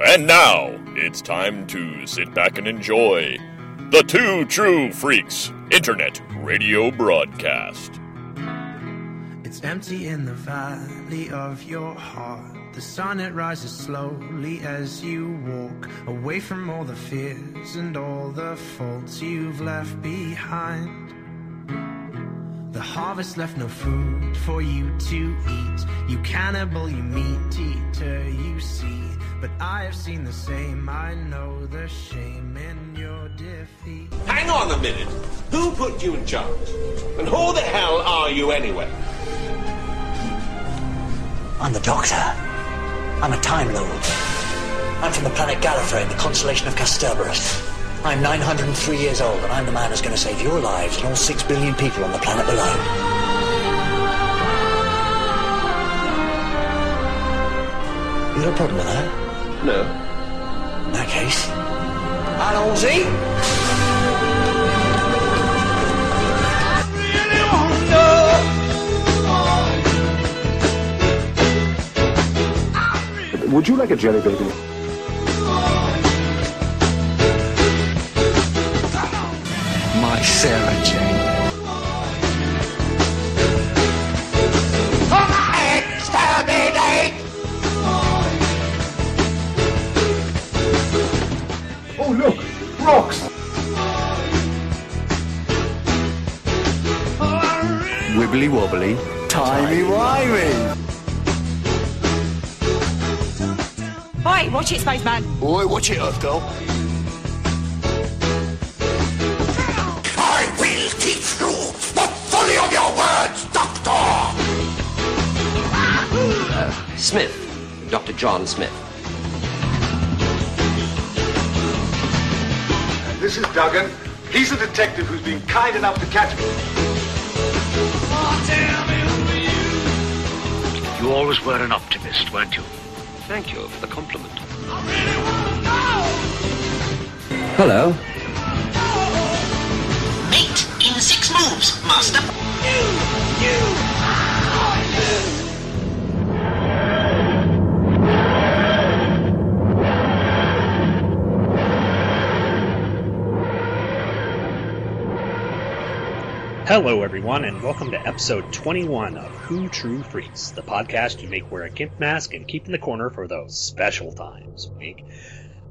And now, it's time to sit back and enjoy the Two True Freaks Internet Radio Broadcast. It's empty in the valley of your heart. The sun it rises slowly as you walk away from all the fears and all the faults you've left behind. The harvest left no food for you to eat. You cannibal, you meat eater, you see. But I have seen the same. I know the shame in your defeat. Hang on a minute. Who put you in charge? And who the hell are you anyway? I'm the Doctor. I'm a Time Lord. I'm from the planet Gallifrey in the constellation of Kasterborous. I'm 903 years old, and I'm the man who's going to save your lives and all six billion people on the planet below. You got a problem with that? No. In that case, hello, Z. Would you like a jelly baby? My Sarah Jane. Wibbly wobbly, timey wimey. Oi, watch it, spaceman. Oi, watch it, Earth Girl. I will teach you the folly of your words, Doctor! Smith, Dr. John Smith. This is Duggan. He's a detective who's been kind enough to catch me. You always were an optimist, weren't you? Thank you for the compliment. Hello. Mate in six moves, master. Hello, everyone, and welcome to episode 21 of Who True Freaks, the podcast you make wear a gimp mask and keep in the corner for those special times. Wink.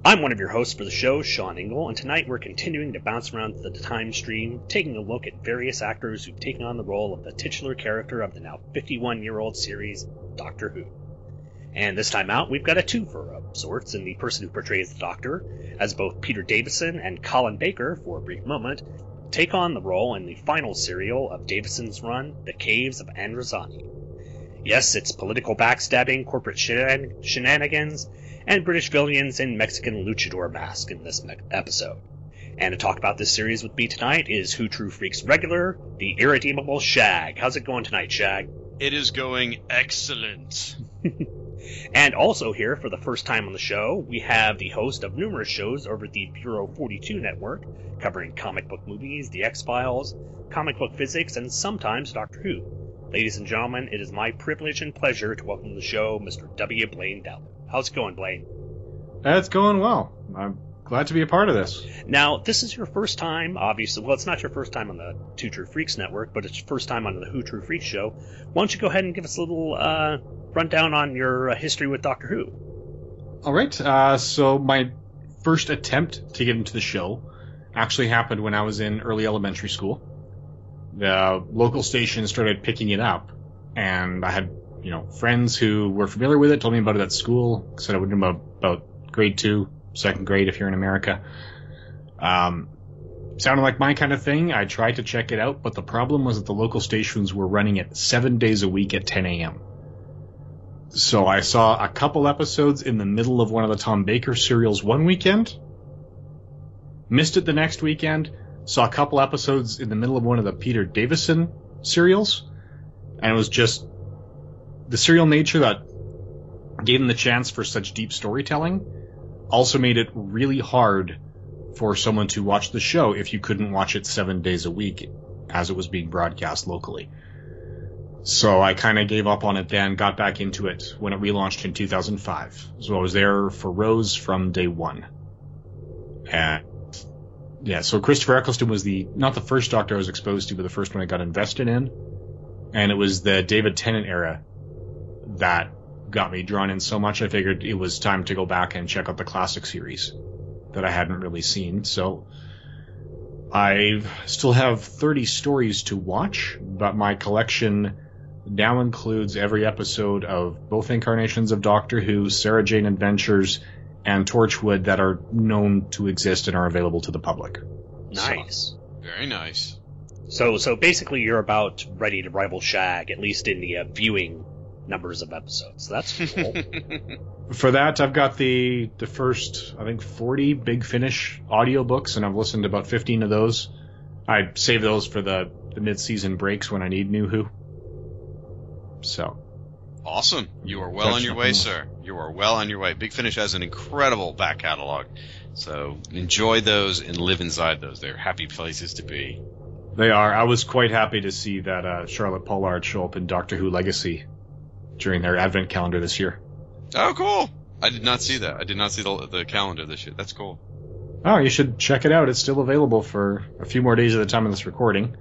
I'm one of your hosts for the show, Shawn Engel, and tonight we're continuing to bounce around the time stream, taking a look at various actors who've taken on the role of the titular character of the now 51 year old series, Doctor Who. And this time out, we've got a twofer of sorts in the person who portrays the Doctor, as both Peter Davison and Colin Baker, for a brief moment, take on the role in the final serial of Davison's run, The Caves of Androzani. Yes, it's political backstabbing, corporate shenan- shenanigans, and British villains in Mexican luchador masks in this me- episode. And to talk about this series with me tonight is Who True Freaks regular, the irredeemable Shag. How's it going tonight, Shag? It is going excellent. And also here for the first time on the show, we have the host of numerous shows over the Bureau 42 network, covering comic book movies, The X-Files, comic book physics, and sometimes Doctor Who. Ladies and gentlemen, it is my privilege and pleasure to welcome to the show Mr. W. Blaine Dowler. How's it going, Blaine? It's going well. I'm glad to be a part of this. Now, this is your first time, obviously. Well, it's not your first time on the Two True Freaks network, but it's your first time on the Who True Freaks show. Why don't you go ahead and give us a little uh, rundown on your uh, history with Doctor Who? All right. Uh, so my first attempt to get into the show actually happened when I was in early elementary school. The local station started picking it up, and I had you know friends who were familiar with it, told me about it at school. Said I would know about, about grade two, second grade if you're in America. Um, sounded like my kind of thing. I tried to check it out, but the problem was that the local stations were running it seven days a week at 10 a.m. So I saw a couple episodes in the middle of one of the Tom Baker serials one weekend, missed it the next weekend, saw a couple episodes in the middle of one of the Peter Davison serials, and it was just the serial nature that gave him the chance for such deep storytelling also made it really hard for someone to watch the show if you couldn't watch it seven days a week as it was being broadcast locally. So I kind of gave up on it then, got back into it when it relaunched in 2005. So I was there for Rose from day one. And yeah, so Christopher Eccleston was the not the first Doctor I was exposed to, but the first one I got invested in, and it was the David Tennant era that got me drawn in so much. I figured it was time to go back and check out the classic series that I hadn't really seen. So I still have 30 stories to watch, but my collection now includes every episode of both incarnations of Doctor Who, Sarah Jane Adventures, and Torchwood that are known to exist and are available to the public. Nice. So, very nice. So, so basically, you're about ready to rival Shag, at least in the uh, viewing numbers of episodes. That's cool. For that, I've got the the first, I think, 40 Big Finish audiobooks, and I've listened to about 15 of those. I save those for the, the mid-season breaks when I need new Who. So. Awesome. You are well on your way, sir. You are well on your way. Big Finish has an incredible back catalog. So enjoy those and live inside those. They're happy places to be. They are. I was quite happy to see that uh, Charlotte Pollard show up in Doctor Who Legacy during their advent calendar this year. Oh, cool. I did not see that. I did not see the, the calendar this year. That's cool. Oh, you should check it out. It's still available for a few more days at the time of this recording.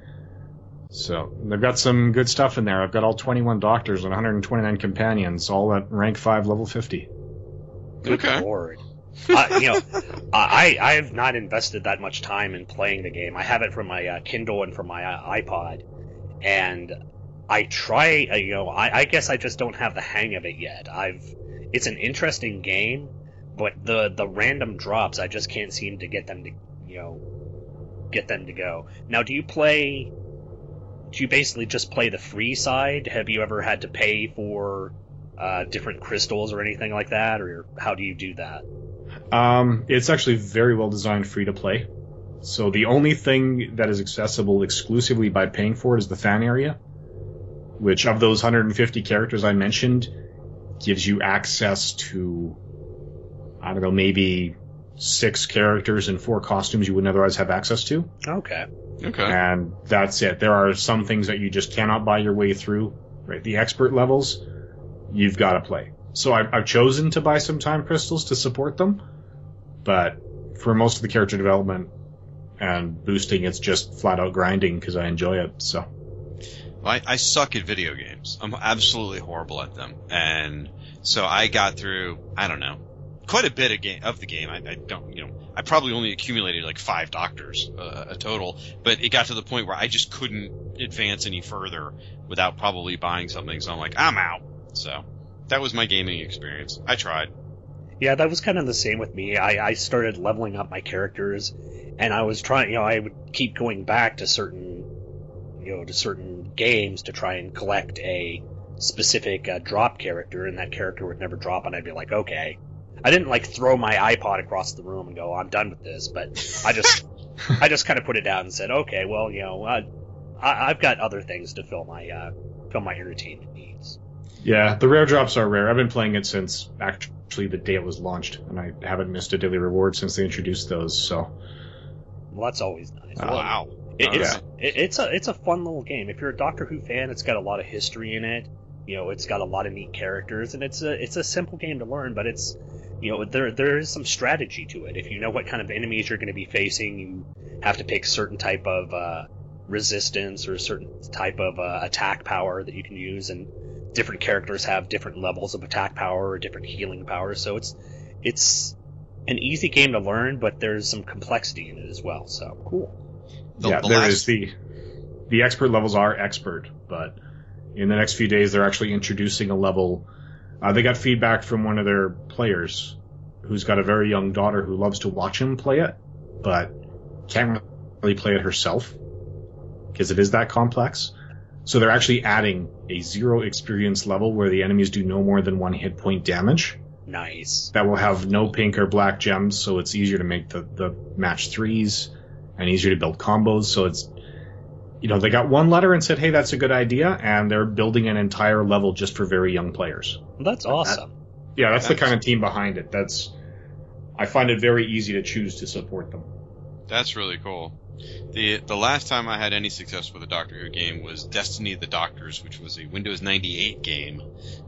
So they've got some good stuff in there. I've got all 21 doctors and 129 companions, all at rank five, level 50. Good okay. lord. uh, you know, I I have not invested that much time in playing the game. I have it from my uh, Kindle and from my uh, iPod, and I try. Uh, you know, I, I guess I just don't have the hang of it yet. I've. It's an interesting game, but the the random drops, I just can't seem to get them to, you know, get them to go. Now, do you play? Do you basically just play the free side? Have you ever had to pay for uh, different crystals or anything like that, or how do you do that? Um, it's actually very well designed free to play. So the only thing that is accessible exclusively by paying for it is the fan area, which of those 150 characters I mentioned gives you access to, I don't know, maybe six characters and four costumes you wouldn't otherwise have access to. Okay. Okay. And that's it. There are some things that you just cannot buy your way through. Right, the expert levels, you've got to play. So I've, I've chosen to buy some time crystals to support them, but for most of the character development and boosting, it's just flat out grinding because I enjoy it. So. I, I suck at video games. I'm absolutely horrible at them, and so I got through. I don't know, quite a bit of game of the game. I, I don't, you know, I probably only accumulated like five doctors uh, a total, but it got to the point where I just couldn't advance any further without probably buying something. So I'm like, I'm out. So that was my gaming experience. I tried. Yeah, that was kind of the same with me. I, I started leveling up my characters, and I was trying. You know, I would keep going back to certain, you know, to certain games to try and collect a specific uh, drop character, and that character would never drop, and I'd be like, okay. I didn't like throw my iPod across the room and go, I'm done with this, but I just, I just kind of put it down and said, okay, well, you know, uh, I, I've got other things to fill my, uh, fill my entertainment needs. Yeah, the rare drops are rare. I've been playing it since actually the day it was launched, and I haven't missed a daily reward since they introduced those. So, well, that's always nice. Oh, wow, it, it's yeah. it, it's a it's a fun little game. If you're a Doctor Who fan, it's got a lot of history in it. You know, it's got a lot of neat characters, and it's a it's a simple game to learn, but it's you know there there is some strategy to it. If you know what kind of enemies you're going to be facing, you have to pick certain type of uh, resistance or a certain type of uh, attack power that you can use, and different characters have different levels of attack power or different healing power. So it's it's an easy game to learn, but there's some complexity in it as well. So cool. The, yeah, the there last... is the the expert levels are expert, but in the next few days they're actually introducing a level. Uh, they got feedback from one of their players who's got a very young daughter who loves to watch him play it, but can't really play it herself because it is that complex. So they're actually adding a zero experience level where the enemies do no more than one hit point damage. Nice. That will have no pink or black gems, so it's easier to make the, the match threes and easier to build combos. So it's, you know, they got one letter and said, hey, that's a good idea, and they're building an entire level just for very young players. That's awesome. That, yeah, that's, that's the kind of team behind it. That's, I find it very easy to choose to support them. That's really cool. The the last time I had any success with a Doctor Who game was Destiny of the Doctors, which was a Windows 98 game,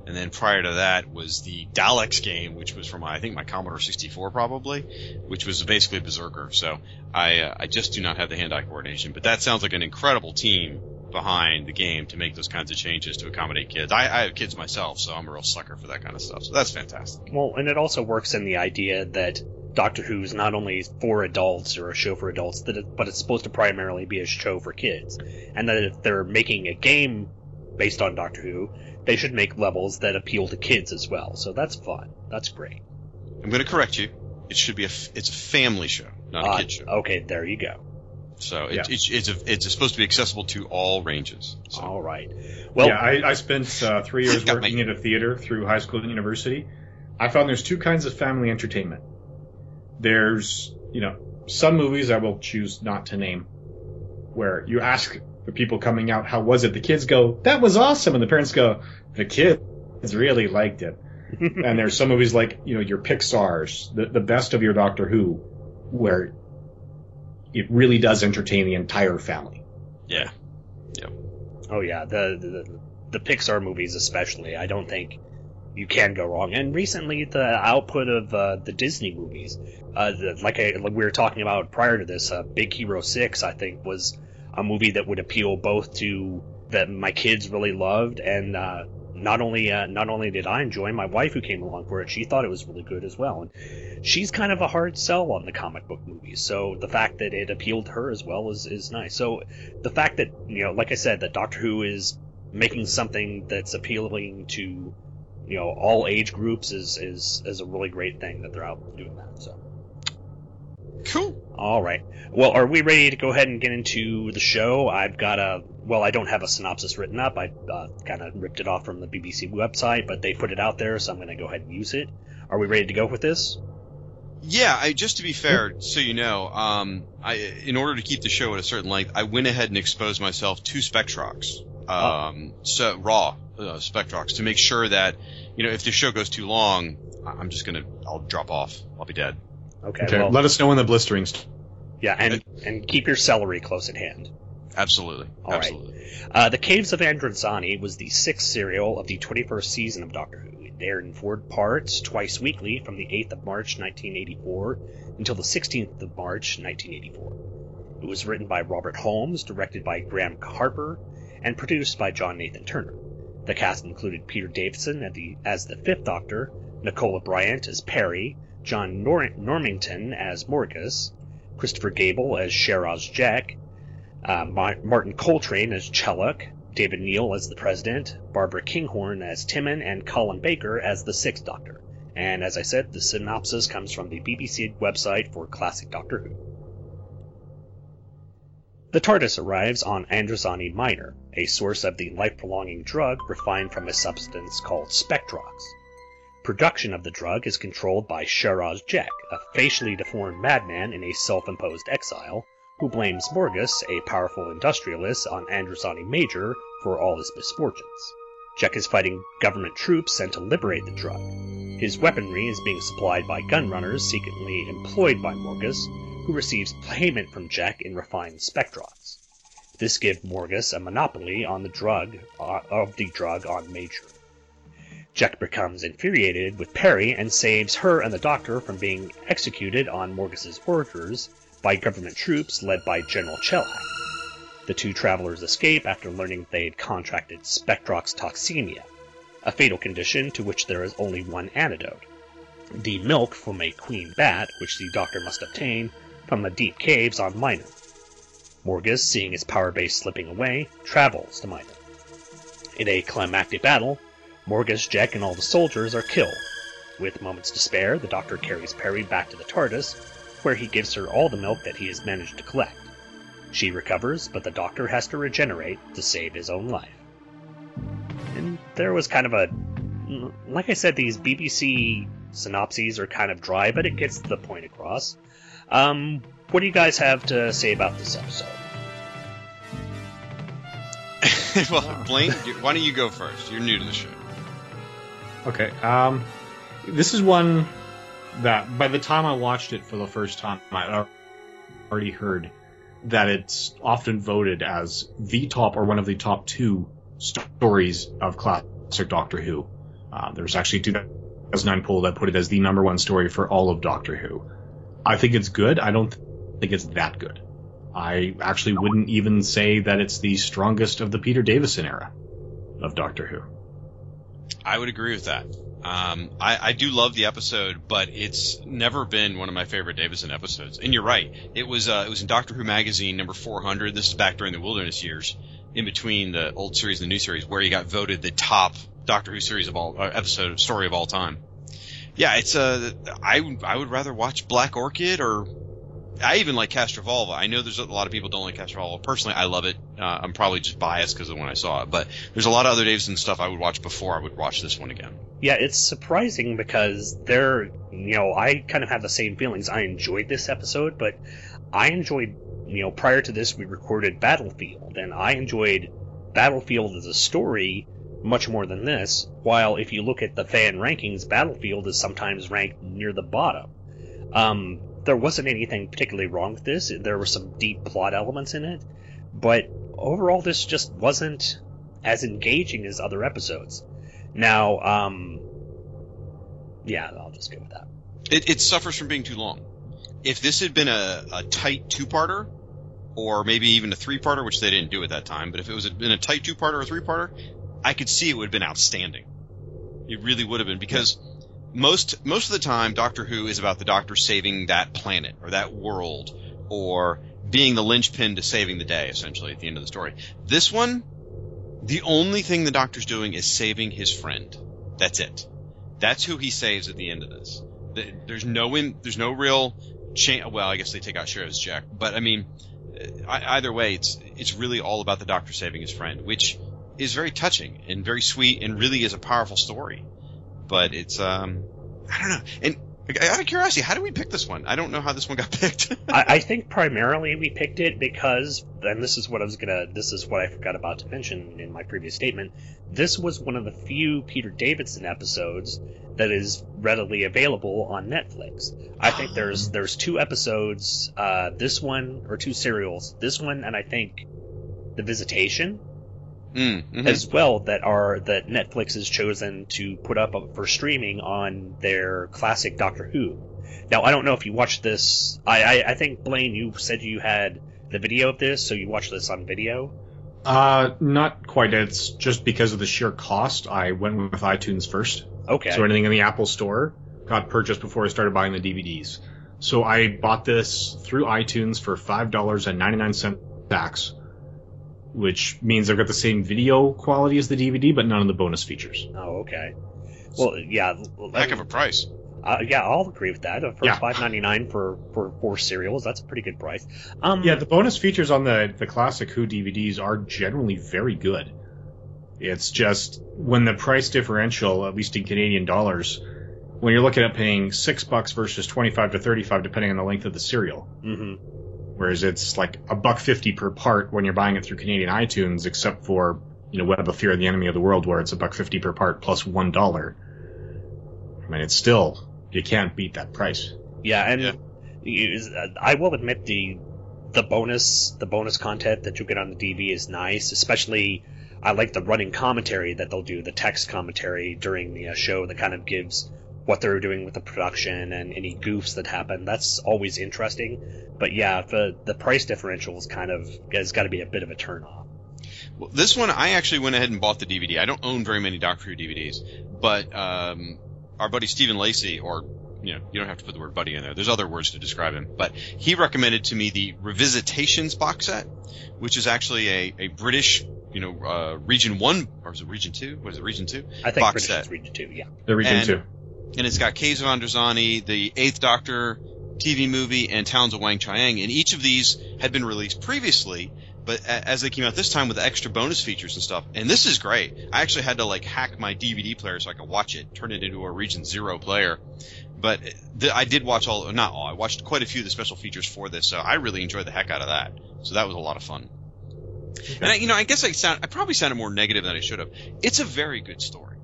and then prior to that was the Daleks game, which was from I think my Commodore 64 probably, which was basically Berserker. So I uh, I just do not have the hand-eye coordination, but that sounds like an incredible team behind the game to make those kinds of changes to accommodate kids. I, I have kids myself, so I'm a real sucker for that kind of stuff. So that's fantastic. Well, and it also works in the idea that Doctor Who is not only for adults or a show for adults, that it, but it's supposed to primarily be a show for kids, and that if they're making a game based on Doctor Who, they should make levels that appeal to kids as well. So that's fun. That's great. I'm going to correct you. It should be a it's a family show, not a Uh, kid show. Okay, there you go. So it, Yeah. it's it's a, it's supposed to be accessible to all ranges. So. All right. Well, yeah, I, I spent uh, three years working me. at a theater through high school and university. I found there's two kinds of family entertainment. There's, you know, some movies I will choose not to name, where you ask the people coming out, how was it? The kids go, that was awesome. And the parents go, the kids really liked it. and there's some movies like, you know, your Pixar's, the, the best of your Doctor Who, where it really does entertain the entire family. Yeah. Yeah. Oh yeah, the, the the Pixar movies especially. I don't think you can go wrong. And recently, the output of uh, the Disney movies, uh, the, like, I, like we were talking about prior to this, uh, Big Hero Six, I think was a movie that would appeal both to that my kids really loved, and uh, not only uh, not only did I enjoy, my wife who came along for it, she thought it was really good as well. And she's kind of a hard sell on the comic book movies, so the fact that it appealed to her as well is is nice. So the fact that you know, like I said, that Doctor Who is making something that's appealing to you know all age groups is is is a really great thing that they're out doing that. So Cool. all right, well, are we ready to go ahead and get into the show? I've got a well, I don't have a synopsis written up. I uh, kind of ripped it off from the BBC website, but they put it out there, so I'm going to go ahead and use it. Are we ready to go with this? Yeah, I, just to be fair, so you know, um, I, in order to keep the show at a certain length, I went ahead and exposed myself to Spectrox, um, so raw uh, Spectrox, to make sure that you know if the show goes too long, I- I'm just gonna I'll drop off. I'll be dead. Okay. Okay, well, let us know when the blistering st- yeah, and and keep your celery close at hand. Absolutely, All right. absolutely. Uh, the Caves of Androzani was the sixth serial of the 21st season of Doctor Who. It aired in four parts, twice weekly, from the 8th of March 1984 until the 16th of March 1984. It was written by Robert Holmes, directed by Graham Harper, and produced by John Nathan Turner. The cast included Peter Davison as the, as the Fifth Doctor, Nicola Bryant as Peri, John Nor- Normington as Morgus, Christopher Gable as Sharaz Jek, uh, Ma- Martin Coltrane as Chellak, David Neal as the President, Barbara Kinghorn as Timmin, and Colin Baker as the Sixth Doctor. And as I said, the synopsis comes from the BBC website for Classic Doctor Who. The TARDIS arrives on Androzani Minor, a source of the life-prolonging drug refined from a substance called Spectrox. Production of the drug is controlled by Sharaz Jek, a facially deformed madman in a self-imposed exile, who blames Morgus, a powerful industrialist, on Androzani Major for all his misfortunes. Jek is fighting government troops sent to liberate the drug. His weaponry is being supplied by gunrunners secretly employed by Morgus, who receives payment from Jek in refined Spectrox. This gives Morgus a monopoly on the drug uh, of the drug on Major. Jek becomes infuriated with Peri and saves her and the doctor from being executed on Morgus's orders by government troops led by General Chellak. The two travelers escape after learning they had contracted spectrox toxemia, a fatal condition to which there is only one antidote. The milk from a queen bat, which the doctor must obtain from the deep caves on Minor. Morgus, seeing his power base slipping away, travels to Minor. In a climactic battle, Morgus, Jek, and all the soldiers are killed. With moments to spare, the doctor carries Peri back to the TARDIS, where he gives her all the milk that he has managed to collect. She recovers, but the doctor has to regenerate to save his own life. And there was kind of a. Like I said, these BBC synopses are kind of dry, but it gets the point across. Um, what do you guys have to say about this episode? well, Blaine, why don't you go first? You're new to the show. Okay. Um, this is one that by the time I watched it for the first time, I already heard that it's often voted as the top or one of the top two stories of classic Doctor Who. Uh, there's actually a 2009 poll that put it as the number one story for all of Doctor Who. I think it's good. I don't think it's that good. I actually wouldn't even say that it's the strongest of the Peter Davison era of Doctor Who. I would agree with that. Um, I, I do love the episode, but it's never been one of my favorite Davison episodes. And you're right. It was uh, it was in Doctor Who magazine number 400. This is back during the Wilderness years, in between the old series and the new series, where he got voted the top Doctor Who series of all uh, episode story of all time. Yeah, it's a. Uh, I I would rather watch Black Orchid or I even like Castrovalva. I know there's a lot of people don't like Castrovalva. Personally, I love it. Uh, I'm probably just biased because of when I saw it, but there's a lot of other Davison stuff I would watch before I would watch this one again. Yeah, it's surprising because there, you know, I kind of have the same feelings. I enjoyed this episode, but I enjoyed, you know, prior to this we recorded Battlefield, and I enjoyed Battlefield as a story much more than this. While if you look at the fan rankings, Battlefield is sometimes ranked near the bottom. Um, there wasn't anything particularly wrong with this. There were some deep plot elements in it, but overall, this just wasn't as engaging as other episodes. Now, um, yeah, I'll just go with that. It, it suffers from being too long. If this had been a, a tight two-parter, or maybe even a three-parter, which they didn't do at that time, but if it was been a tight two-parter or three-parter, I could see it would have been outstanding. It really would have been because most most of the time Doctor Who is about the Doctor saving that planet or that world or being the linchpin to saving the day essentially at the end of the story. This one the only thing the Doctor's doing is saving his friend. That's it. That's who he saves at the end of this. There's no in, there's no real change. Well, I guess they take out Sharaz Jek, but I mean, uh, either way, it's it's really all about the Doctor saving his friend, which is very touching and very sweet and really is a powerful story but it's um, I don't know. And out of curiosity, how did we pick this one? I don't know how this one got picked. I, I, think primarily we picked it because, and this is what I was gonna, this is what I forgot about to mention in my previous statement. This was one of the few Peter Davidson episodes that is readily available on Netflix. I think there's there's two episodes, uh, this one or two serials, this one and I think the Visitation mm, mm-hmm. as well that are that Netflix has chosen to put up for streaming on their classic Doctor Who. Now I don't know if you watched this. I, I, I think Blaine, you said you had the video of this, so you watched this on video. Uh, not quite. It's just because of the sheer cost. I went with iTunes first. Okay. So anything in the Apple Store got purchased before I started buying the DVDs. So I bought this through iTunes for five dollars and ninety nine cents tax which means they've got the same video quality as the DVD, but none of the bonus features. Oh, okay. Well, yeah. Heck of a price. Uh, yeah, I'll agree with that. For yeah. five ninety nine for for four serials, that's a pretty good price. Um, yeah, the bonus features on the the classic Who DVDs are generally very good. It's just when the price differential, at least in Canadian dollars, when you're looking at paying six bucks versus twenty five to thirty five, depending on the length of the serial. Mm-hmm whereas it's like a buck fifty per part when you're buying it through Canadian iTunes, except for you know Web of Fear, the Enemy of the World, where it's a buck fifty per part plus one dollar. I mean, it's still you can't beat that price. Yeah, and yeah. I will admit the the bonus the bonus content that you get on the DV is nice, especially. I like the running commentary that they'll do, the text commentary during the uh, show that kind of gives what they're doing with the production and any goofs that happen. That's always interesting. But yeah, the the price differential is kind of has got to be a bit of a turnoff. Well, this one I actually went ahead and bought the DVD. I don't own very many Doctor Who DVDs, but um, our buddy Stephen Lacey, or you know, you don't have to put the word buddy in there. There's other words to describe him, but he recommended to me the Revisitations box set, which is actually a, a British, you know, uh, Region One or is it Region Two? Was it Region Two? I think box British set. Region Two. Yeah, the Region and, Two and it's got Androzani, the Eighth Doctor TV movie, and Talons of Weng-Chiang. And each of these had been released previously, but as they came out this time with extra bonus features and stuff. And this is great. I actually had to like hack my DVD player so I could watch it, turn it into a Region Zero player. But the, I did watch all, not all, I watched quite a few of the special features for this, so I really enjoyed the heck out of that. So that was a lot of fun. Okay. And I, you know, I guess I sound, I probably sounded more negative than I should have. It's a very good story.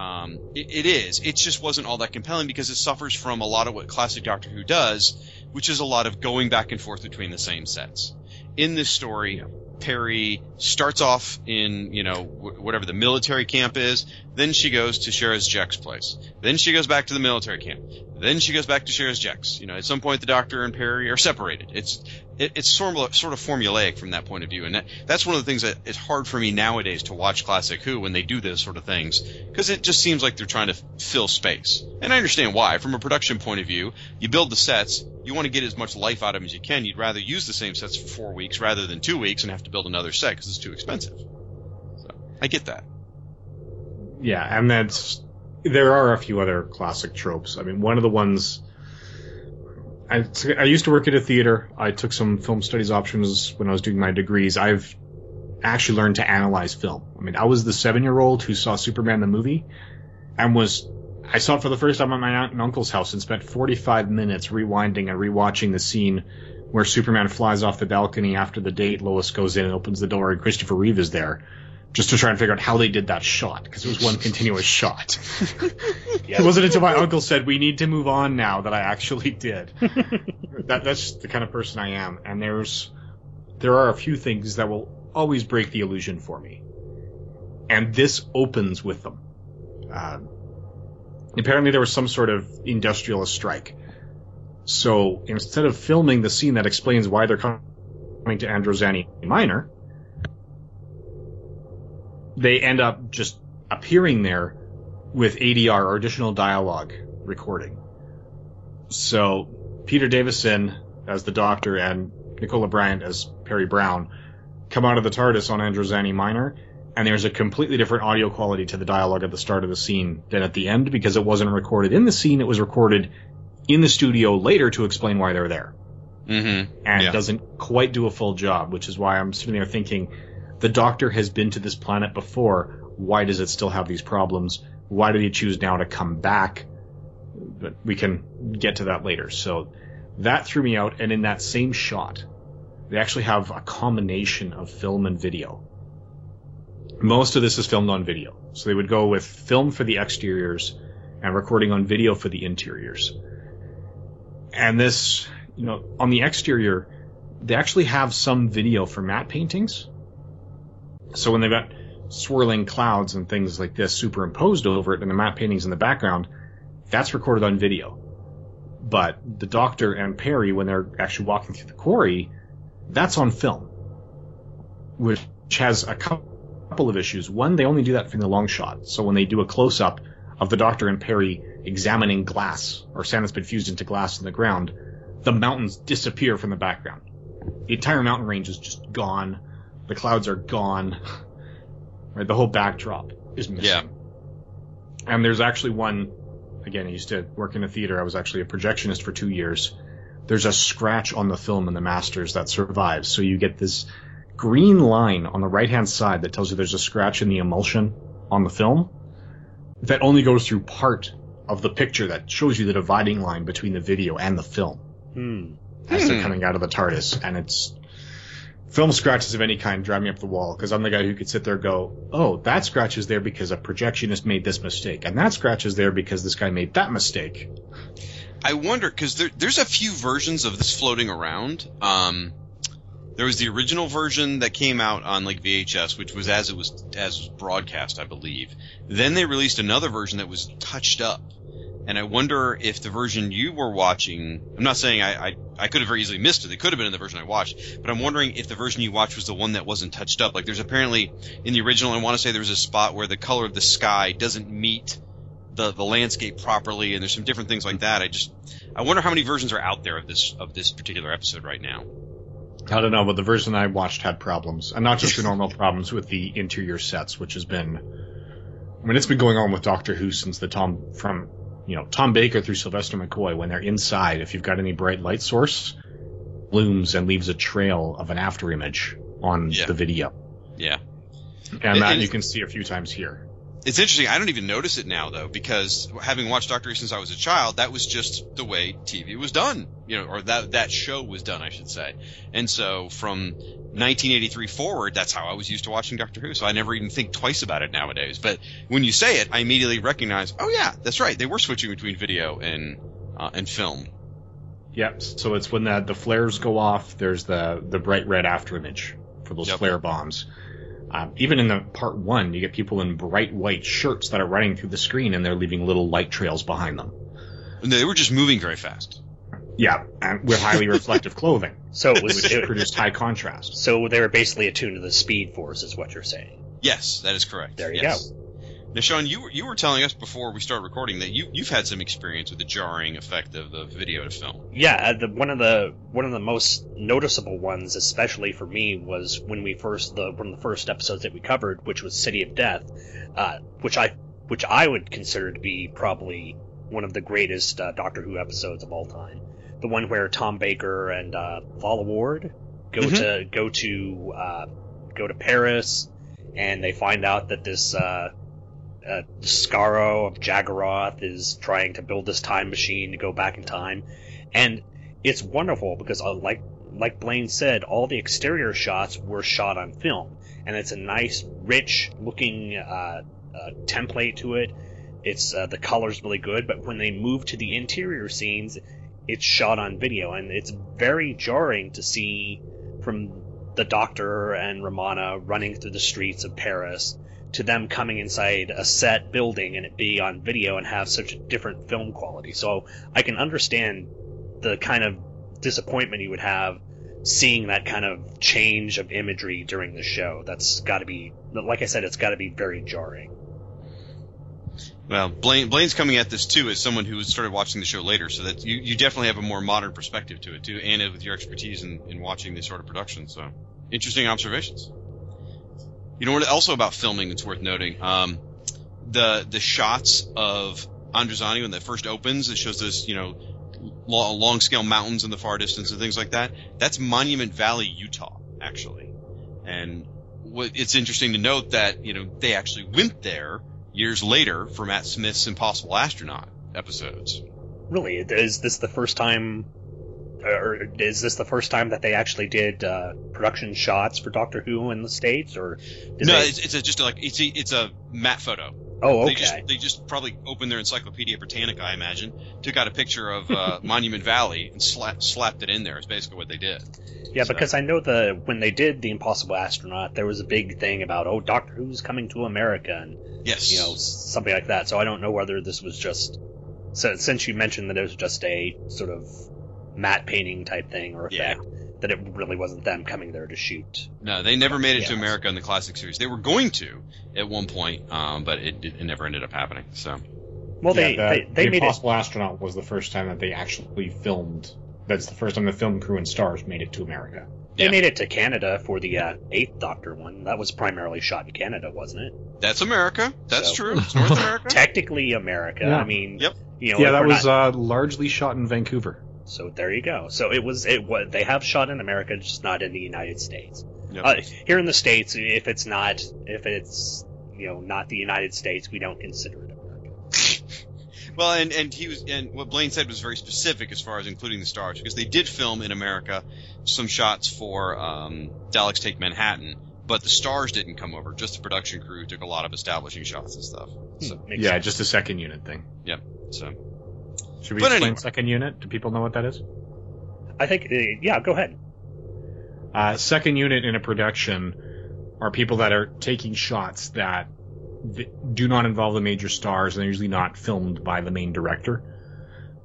Um, it, it is. It just wasn't all that compelling because it suffers from a lot of what classic Doctor Who does, which is a lot of going back and forth between the same sets. in this story, Peri starts off in, you know, wh- whatever the military camp is. Then she goes to Sharaz Jek's place. Then she goes back to the military camp. Then she goes back to Sharaz Jek's. You know, at some point the Doctor and Peri are separated. It's it, it's sort of sort of formulaic from that point of view, and that, that's one of the things that it's hard for me nowadays to watch classic Who when they do those sort of things because it just seems like they're trying to fill space. And I understand why. From a production point of view, you build the sets, you want to get as much life out of them as you can. You'd rather use the same sets for four weeks rather than two weeks and have to build another set because it's too expensive. So I get that. Yeah, and that's there are a few other classic tropes. I mean, one of the ones I, I used to work at a theater. I took some film studies options when I was doing my degrees. I've actually learned to analyze film. I mean, I was the seven year old who saw Superman the movie and was I saw it for the first time at my aunt and uncle's house and spent 45 minutes rewinding and rewatching the scene where Superman flies off the balcony after the date. Lois goes in and opens the door, and Christopher Reeve is there, just to try and figure out how they did that shot because it was one continuous shot. It wasn't until my uncle said we need to move on now that I actually did. that that's the kind of person I am, and there's there are a few things that will always break the illusion for me, and this opens with them. Uh, apparently, there was some sort of industrialist strike. So instead of filming the scene that explains why they're coming to Androzani Minor, they end up just appearing there with ADR or additional dialogue recording. So Peter Davison as the Doctor and Nicola Bryant as Peri Brown come out of the TARDIS on Androzani Minor, and there's a completely different audio quality to the dialogue at the start of the scene than at the end because it wasn't recorded in the scene; it was recorded in the studio later to explain why they're there. Mm-hmm. And Yeah. it doesn't quite do a full job, which is why I'm sitting there thinking, the Doctor has been to this planet before. Why does it still have these problems? Why did he choose now to come back? But we can get to that later. So that threw me out. And in that same shot, they actually have a combination of film and video. Most of this is filmed on video. So they would go with film for the exteriors and recording on video for the interiors. And this, you know, on the exterior, they actually have some video for matte paintings. So when they've got swirling clouds and things like this superimposed over it and the matte paintings in the background, that's recorded on video. But the Doctor and Peri, when they're actually walking through the quarry, that's on film. Which has a couple of issues. One, they only do that from the long shot. So when they do a close up of the Doctor and Peri examining glass or sand that's been fused into glass in the ground, the mountains disappear from the background. The entire mountain range is just gone. The clouds are gone. Right, the whole backdrop is missing. Yeah. And there's actually one. Again, I used to work in a theater. I was actually a projectionist for two years. There's a scratch on the film in the Masters that survives. So you get this green line on the right hand side that tells you there's a scratch in the emulsion on the film that only goes through part of the picture that shows you the dividing line between the video and the film Hmm. as they're coming out of the TARDIS, and it's film scratches of any kind drive me up the wall because I'm the guy who could sit there and go, oh, that scratch is there because a projectionist made this mistake, and that scratch is there because this guy made that mistake. I wonder because there, there's a few versions of this floating around. Um, there was the original version that came out on like VHS, which was as it was as broadcast, I believe. Then they released another version that was touched up, and I wonder if the version you were watching. I'm not saying I I, I could have very easily missed it. It could have been in the version I watched, but I'm wondering if the version you watched was the one that wasn't touched up. Like there's apparently in the original, I want to say there was a spot where the color of the sky doesn't meet the the landscape properly, and there's some different things like that. I just I wonder how many versions are out there of this of this particular episode right now. I don't know, but the version I watched had problems, and not just the normal problems with the interior sets, which has been, I mean, it's been going on with Doctor Who since the Tom from, you know, Tom Baker through Sylvester McCoy. When they're inside, if you've got any bright light source, blooms and leaves a trail of an after image on Yeah. the video, Yeah. and that And- you can see a few times here. It's interesting. I don't even notice it now though, because having watched Doctor Who since I was a child, that was just the way TV was done, you know, or that that show was done, I should say. And so from 1983 forward, that's how I was used to watching Doctor Who. So I never even think twice about it nowadays. But when you say it, I immediately recognize, oh yeah, that's right. They were switching between video and uh, and film. Yep. So it's when the the flares go off. There's the the bright red after image for those Yep. flare bombs. Um, even in the part one, you get people in bright white shirts that are running through the screen and they're leaving little light trails behind them. And they were just moving very fast. Yeah, and with highly reflective clothing, So it was which it, produced high contrast. so they were basically attuned to the Speed Force, is what you're saying. Yes, that is correct. There you yes. Now, Shawn, you were you were telling us before we started recording that you you've had some experience with the jarring effect of the video to film. Yeah, uh, the, one of the one of the most noticeable ones, especially for me, was when we first the one of the first episodes that we covered, which was City of Death, uh, which I which I would consider to be probably one of the greatest uh, Doctor Who episodes of all time. The one where Tom Baker and uh, Lalla Ward go Mhm. to go to uh, go to Paris, and they find out that this uh, Scaroth of Jagaroth is trying to build this time machine to go back in time, and it's wonderful because, uh, like like Blaine said, all the exterior shots were shot on film, and it's a nice, rich looking uh, uh, template to it. It's uh, the color's really good, but when they move to the interior scenes, it's shot on video, and it's very jarring to see from the Doctor and Romana running through the streets of Paris to them coming inside a set building and it be on video and have such a different film quality. So I can understand the kind of disappointment you would have seeing that kind of change of imagery during the show. That's got to be, like I said, it's got to be very jarring. Well, Blaine Blaine's coming at this too as someone who started watching the show later, so that you, you definitely have a more modern perspective to it too, and with your expertise in, in watching this sort of production. So interesting observations. You know what? Also about filming, it's worth noting. Um, the the shots of Androzani when that first opens, it shows those you know long, long scale mountains in the far distance and things like that. That's Monument Valley, Utah, actually. And what, it's interesting to note that you know they actually went there years later for Matt Smith's Impossible Astronaut episodes. Really, is this the first time, or is this the first time that they actually did uh, production shots for Doctor Who in the states, or no, they- it's, it's a, just like it's a, it's a matte photo. Oh, They okay. just they just probably opened their Encyclopedia Britannica, I imagine, took out a picture of uh, Monument Valley and slapped slapped it in there. Is basically what they did. Yeah, So- because I know the when they did the Impossible Astronaut, there was a big thing about oh Doctor Who's coming to America and Yes. you know something like that. So I don't know whether this was just so since you mentioned that it was just a sort of matte painting type thing or Yeah. effect that it really wasn't them coming there to shoot. No, they never made it to America in the classic series. They were going to at one point, um, but it, it never ended up happening. So Well, they the, they, they the made it. Impossible Astronaut was the first time that they actually filmed. That's the first time the film crew and stars made it to America. They Yeah. made it to Canada for the uh, Eighth Doctor one. That was primarily shot in Canada, wasn't it? that's America. That's So- true. It's North America. Technically America. Yeah. I mean, Yep. you know, yeah, that was not- uh, largely shot in Vancouver. So there you go. So it was it was they have shot in America, just not in the United States. Yep. Uh, here in the states, if it's not if it's you know not the United States, we don't consider it America. Well, and and he was, and what Blaine said was very specific as far as including the stars, because they did film in America some shots for um, Daleks Take Manhattan, but the stars didn't come over. Just the production crew took a lot of establishing shots and stuff. So, Makes yeah, sense. just a second unit thing. yep. So Should we But explain anyway. second unit? Do people know what that is? I think uh, yeah. Go ahead. Uh, second unit in a production are people that are taking shots that th- do not involve the major stars and they're usually not filmed by the main director.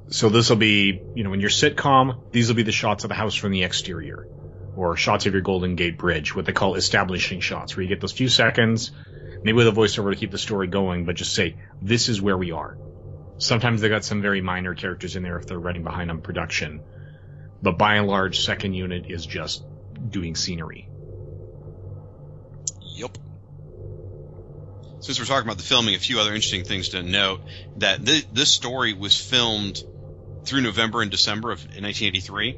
So this will be, you know, in your sitcom, these will be the shots of the house from the exterior or shots of your Golden Gate Bridge, what they call establishing shots, where you get those few seconds, maybe with a voiceover to keep the story going, but just say, this is where we are. Sometimes they got some very minor characters in there if they're running behind on production. But by and large, second unit is just doing scenery. Yep. Since we're talking about the filming, a few other interesting things to note that this, this story was filmed through November and December of 1983.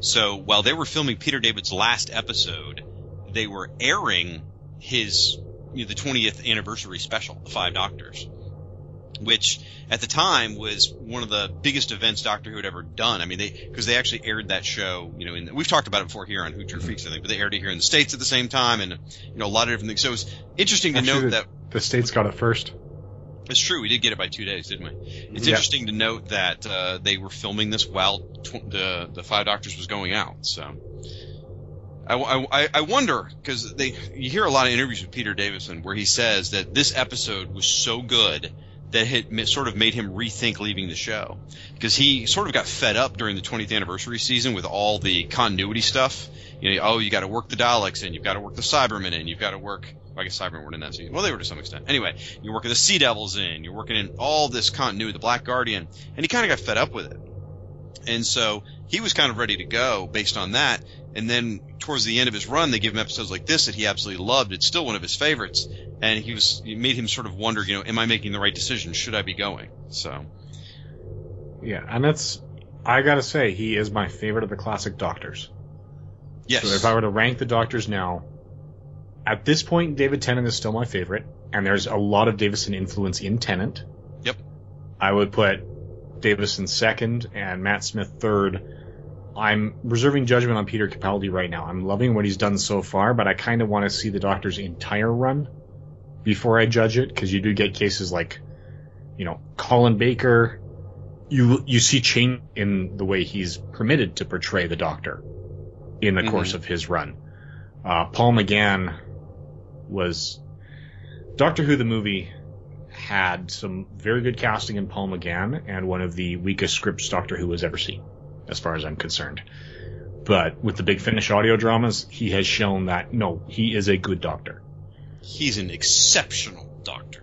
So while they were filming Peter David's last episode, they were airing his you know, the 20th anniversary special, The Five Doctors, which at the time was one of the biggest events Doctor Who had ever done. I mean, they because they actually aired that show. You know, in, we've talked about it before here on Who True Freaks, I think, but they aired it here in the states at the same time, and you know a lot of different things. So it was interesting to Actually, note the, that the states got it first. It's true. We did get it by two days, didn't we? It's Yeah. interesting to note that uh, they were filming this while tw- the the Five Doctors was going out. So, I, I, I wonder because they you hear a lot of interviews with Peter Davison where he says that this episode was so good that had sort of made him rethink leaving the show because he sort of got fed up during the 20th anniversary season with all the continuity stuff. You know, oh, you got to work the Daleks in, you've got to work the Cybermen in, you've got to work. I guess Cybermen weren't in that season. Well, they were to some extent. Anyway, you're working the Sea Devils in, you're working in all this continuity, the Black Guardian, and he kind of got fed up with it. And so he was kind of ready to go based on that. And then towards the end of his run, they give him episodes like this that he absolutely loved. It's still one of his favorites. And he was, it made him sort of wonder, you know, am I making the right decision? Should I be going? So, Yeah, and that's I gotta say he is my favorite of the classic Doctors. yes. So if I were to rank the Doctors now, at this point, David Tennant is still my favorite, and there's a lot of Davison influence in Tennant. Yep. I would put Davison second and Matt Smith third. I'm reserving judgment on Peter Capaldi right now. I'm loving what he's done so far, but I kind of want to see the Doctor's entire run before I judge it, because you do get cases like, you know, Colin Baker. You you see change in the way he's permitted to portray the Doctor in the course of his run. Uh, Paul McGann was Doctor Who the movie had some very good casting in Paul McGann and one of the weakest scripts Doctor Who has ever seen, as far as I'm concerned. But with the big finish audio dramas, he has shown that no, he is a good doctor. he's an exceptional doctor.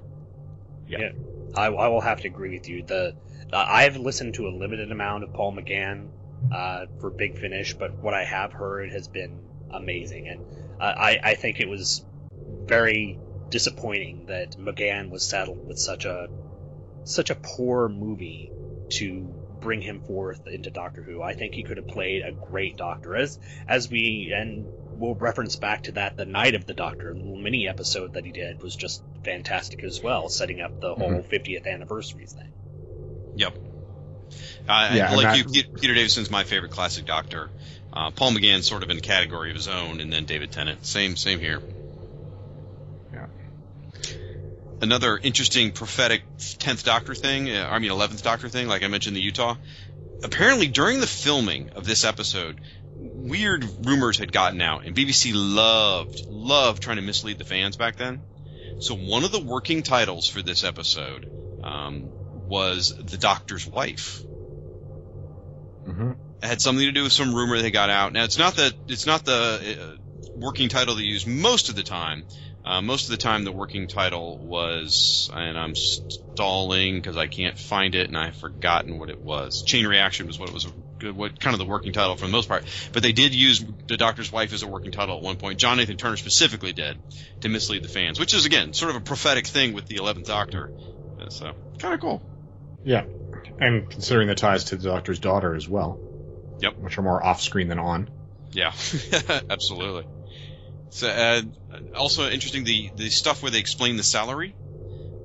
Yeah. I, I will have to agree with you. The uh, I've listened to a limited amount of Paul McGann uh, for Big Finish, but what I have heard has been amazing, and uh, I I think it was very disappointing that McGann was saddled with such a such a poor movie to bring him forth into Doctor Who. I think he could have played a great Doctor, as as we and we'll reference back to that the night of the Doctor, the little mini episode that he did was just fantastic as well, setting up the whole 50th anniversary thing. Yep. Uh, Yeah, like that- you, Peter Davison's my favorite classic Doctor. Uh, Paul McGann's sort of in a category of his own, and then David Tennant. Same, same here. Yeah. Another interesting prophetic tenth Doctor thing. Uh, I mean, eleventh Doctor thing. Like I mentioned, the Utah. Apparently, during the filming of this episode, weird rumors had gotten out, and BBC loved loved trying to mislead the fans back then. So one of the working titles for this episode um, was the Doctor's wife. Mm-hmm. It had something to do with some rumor they got out. Now it's not the it's not the uh, working title they use most of the time. Uh, most of the time, the working title was, and I'm stalling because I can't find it, and I've forgotten what it was. Chain reaction was what it was, what kind of the working title for the most part. But they did use the Doctor's wife as a working title at one point. John Nathan Turner specifically did to mislead the fans, which is again sort of a prophetic thing with the Eleventh Doctor. Uh, So kind of cool. Yeah. And considering the ties to the Doctor's daughter as well. Yep. Which are more off screen than on. Yeah, absolutely. So, uh, also interesting, the the stuff where they explain the salary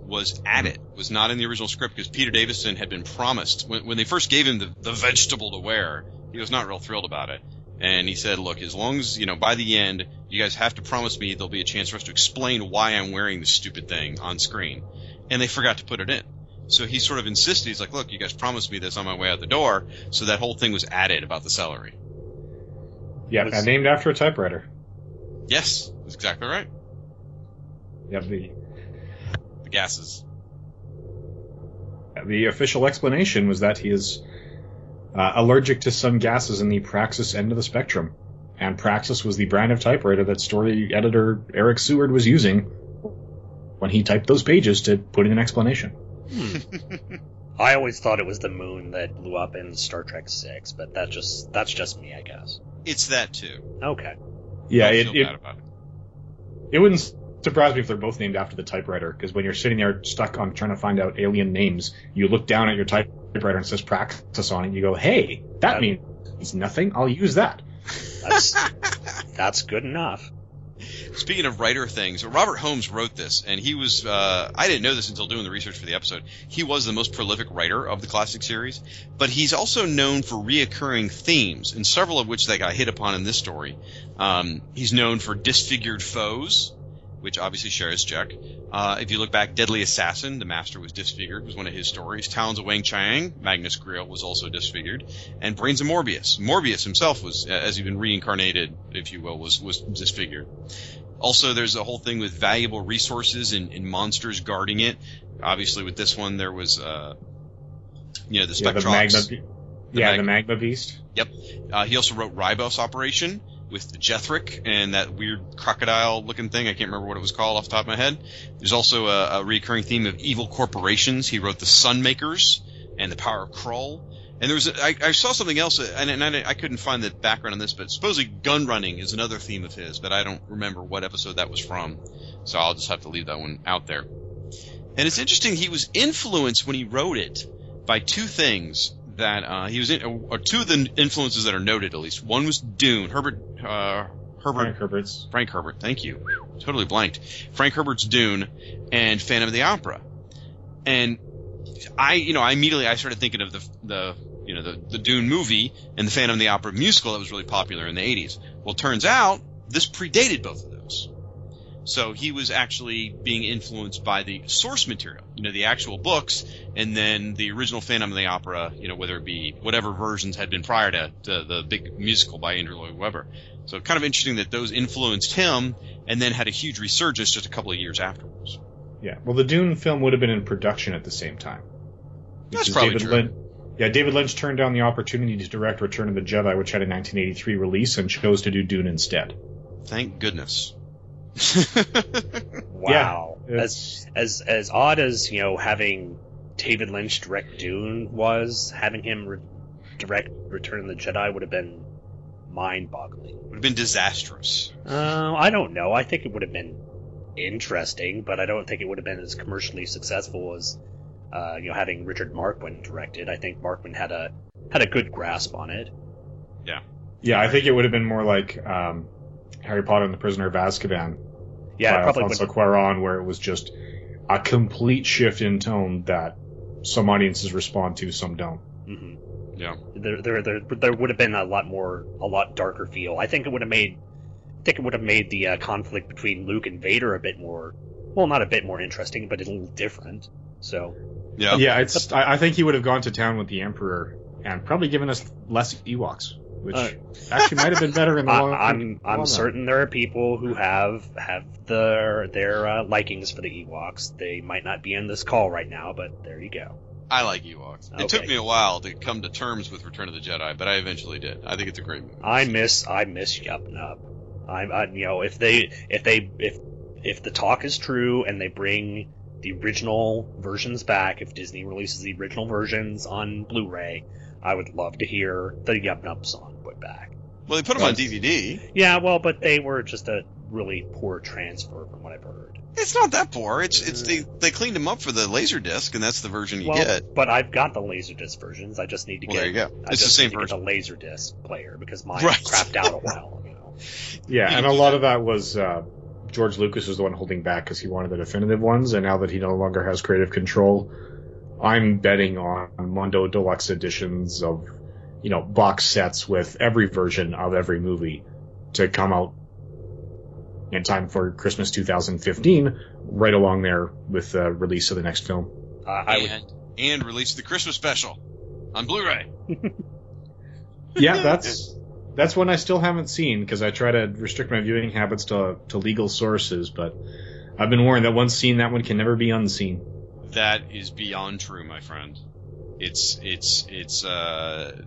was added, was not in the original script because Peter Davison had been promised when, when they first gave him the, the vegetable to wear, he was not real thrilled about it. And he said, "Look, as long as you know, by the end, you guys have to promise me there'll be a chance for us to explain why I'm wearing this stupid thing on screen." And they forgot to put it in. So he sort of insisted. He's like, "Look, you guys promised me this on my way out the door." So that whole thing was added about the salary. Yeah, Was- and named after a typewriter. Yes, that's exactly right. Yep, the The gases. the official explanation was that he is uh, allergic to some gases in the Praxis end of the spectrum. And Praxis was the brand of typewriter that story editor Eric Saward was using when he typed those pages to put in an explanation. I always thought it was the moon that blew up in Star Trek Six, but that's just that's just me, I guess. It's that too. Okay. Yeah, it, it, about it. it wouldn't surprise me if they're both named after the typewriter, because when you're sitting there stuck on trying to find out alien names, you look down at your typewriter and it says Praxis on it, and you go, hey, that That- means nothing, I'll use that. That's that's good enough. Speaking of writer things, Robert Holmes wrote this, and he was, uh, I didn't know this until doing the research for the episode. He was the most prolific writer of the classic series, but he's also known for reoccurring themes, and several of which they got hit upon in this story. Um, he's known for disfigured foes, which obviously Sharaz Jek. Uh, if you look back, Deadly Assassin, the Master was disfigured, was one of his stories. Talons of Weng-Chiang, Magnus Greel was also disfigured, and Brains of Morbius. Morbius himself was, uh, as he'd been reincarnated, if you will, was was disfigured. Also, there's a whole thing with valuable resources and, and monsters guarding it. Obviously, with this one, there was, uh, you know, the Yeah, the magma. The yeah, mag- the magma beast. Yep. Uh, he also wrote Ribos Operation with the Jethric and that weird crocodile looking thing. I can't remember what it was called off the top of my head. There's also a, a recurring theme of evil corporations. He wrote the Sunmakers and the Power of Krull. And there was a, I, I saw something else, and, and I, I couldn't find the background on this, but supposedly gun running is another theme of his, but I don't remember what episode that was from. So I'll just have to leave that one out there. And it's interesting, he was influenced when he wrote it by two things that uh, he was in, or two of the influences that are noted at least. One was Dune, Herbert, uh, Herbert, Frank Herbert's. Frank Herbert, thank you. Totally blanked. Frank Herbert's Dune and Phantom of the Opera. And I, you know, I immediately I started thinking of the the you know the the Dune movie and the Phantom of the Opera musical that was really popular in the 80s. Well, turns out this predated both of those. So he was actually being influenced by the source material, you know, the actual books, and then the original Phantom of the Opera, you know, whether it be whatever versions had been prior to, to the big musical by Andrew Lloyd Webber. So kind of interesting that those influenced him, and then had a huge resurgence just a couple of years afterwards. Yeah. Well, the Dune film would have been in production at the same time. That's probably David true. Lynch, yeah, David Lynch turned down the opportunity to direct Return of the Jedi, which had a 1983 release, and chose to do Dune instead. Thank goodness. Wow. Yeah, as as as odd as you know having David Lynch direct Dune was, having him re- direct Return of the Jedi would have been mind-boggling. Would have been disastrous. Uh, I don't know. I think it would have been interesting, but I don't think it would have been as commercially successful as uh, you know having Richard Marquand directed. I think Marquand had a had a good grasp on it. Yeah. Yeah, I think it would have been more like um, Harry Potter and the Prisoner of Azkaban Yeah, by it probably Alfonso would. Cuarón, where it was just a complete shift in tone that some audiences respond to, some don't. hmm Yeah. There, there, there, there would have been a lot more, a lot darker feel. I think it would have made, I think it would have made the uh, conflict between Luke and Vader a bit more, well, not a bit more interesting, but a little different. So, Yeah. Yeah, it's. I, I think he would have gone to town with the Emperor and probably given us less Ewoks, which Uh, actually might have been better in the I, long. I'm, long I'm run. certain there are people who have have their their uh, likings for the Ewoks. They might not be in this call right now, but there you go. I like Ewoks. It took me a while to come to terms with Return of the Jedi, but I eventually did. I think it's a great movie. I miss I miss Yub Nub. I'm I, you know if they if they if if the talk is true and they bring the original versions back, if Disney releases the original versions on Blu-ray, I would love to hear the Yub Nub song put back. Well, they put them on DVD. Yeah, well, but they were just a really poor transfer from what I've heard. It's not that poor. It's it's they they cleaned them up for the laser disc, and that's the version you well, get. but I've got the Laserdisc versions. I just need to Well, get. there you go. I It's the same version. to get the Laserdisc player because mine Right. crapped out a while ago. Yeah, and a lot of that was uh, George Lucas was the one holding back because he wanted the definitive ones, and now that he no longer has creative control, I'm betting on Mondo Deluxe editions of, you know, box sets with every version of every movie to come out in time for Christmas 2015, right along there with the release of the next film. Uh, I would and and release the Christmas special on Blu-ray. Yeah, that's that's one I still haven't seen because I try to restrict my viewing habits to to legal sources, but I've been warned that once seen, that one can never be unseen. That is beyond true, my friend. It's it's it's uh.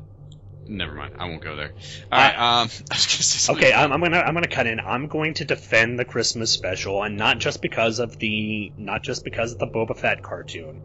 Never mind. I won't go there. All right. Um, I was gonna say something. Okay, I'm, I'm gonna I'm gonna cut in. I'm going to defend the Christmas special, and not just because of the not just because of the Boba Fett cartoon.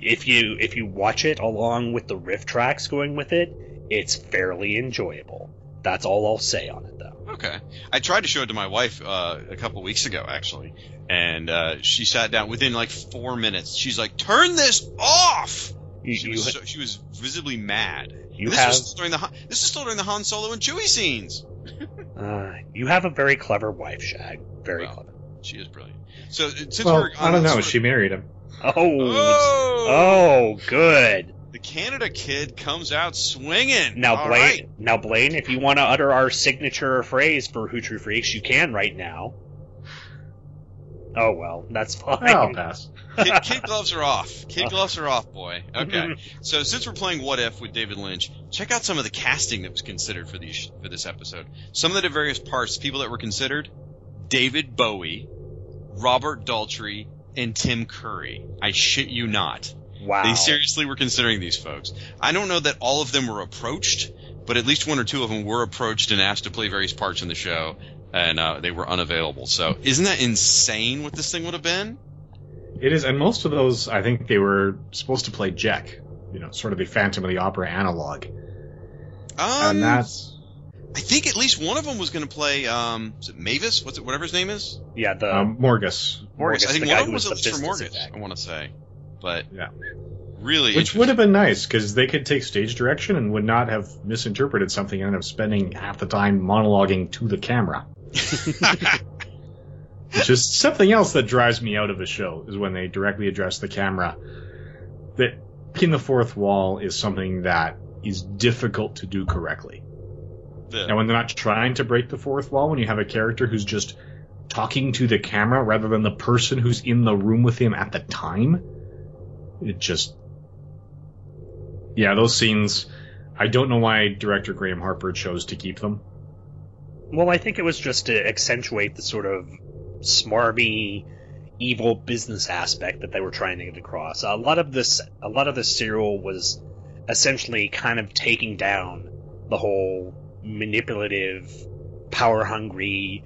If you if you watch it along with the riff tracks going with it, it's fairly enjoyable. That's all I'll say on it, though. Okay. I tried to show it to my wife uh, a couple weeks ago, actually, and uh, she sat down within like four minutes. She's like, "Turn this off!" You, She you, was so, she was visibly mad. you this have was during the this is still during the Han Solo and Chewie scenes. uh, you have a very clever wife, Shag. Very Well, clever. She is brilliant. So uh, since well, we're I don't know. She of- married him. Oh, Oh! oh, good. the Canada kid comes out swinging. Now, All Blaine. right. Now, Blaine, if you want to utter our signature phrase for Who True Freaks, you can right now. Oh well, that's fine. I'll pass. Kid, kid gloves are off. Kid oh. gloves are off, boy. Okay. so since we're playing What If with David Lynch, check out some of the casting that was considered for these for this episode. Some of the various parts, people that were considered: David Bowie, Robert Daltrey, and Tim Curry. I shit you not. Wow. They seriously were considering these folks. I don't know that all of them were approached, but at least one or two of them were approached and asked to play various parts in the show, and uh, they were unavailable. So isn't that insane? What this thing would have been? It is, and most of those, I think they were supposed to play Jack. You know, sort of the Phantom of the Opera analog. Um, and that's. I think at least one of them was going to play. Um, is it Mavis? What's it? Whatever his name is. Yeah, the Um, Morgus. Morgus, I think the one of them was, was at the least for Morgus. exec. I want to say, but Yeah. really, Which would have been nice because they could take stage direction and would not have misinterpreted something and end up spending half the time monologuing to the camera. Is something else that drives me out of a show is when they directly address the camera. That breaking the fourth wall is something that is difficult to do correctly. Yeah. And when they're not trying to break the fourth wall, when you have a character who's just talking to the camera rather than the person who's in the room with him at the time, it just. Yeah, those scenes. I don't know why director Graham Harper chose to keep them. Well, I think it was just to accentuate the sort of smarmy, evil business aspect that they were trying to get across. A lot of this, a lot of the serial was essentially kind of taking down the whole manipulative, power-hungry,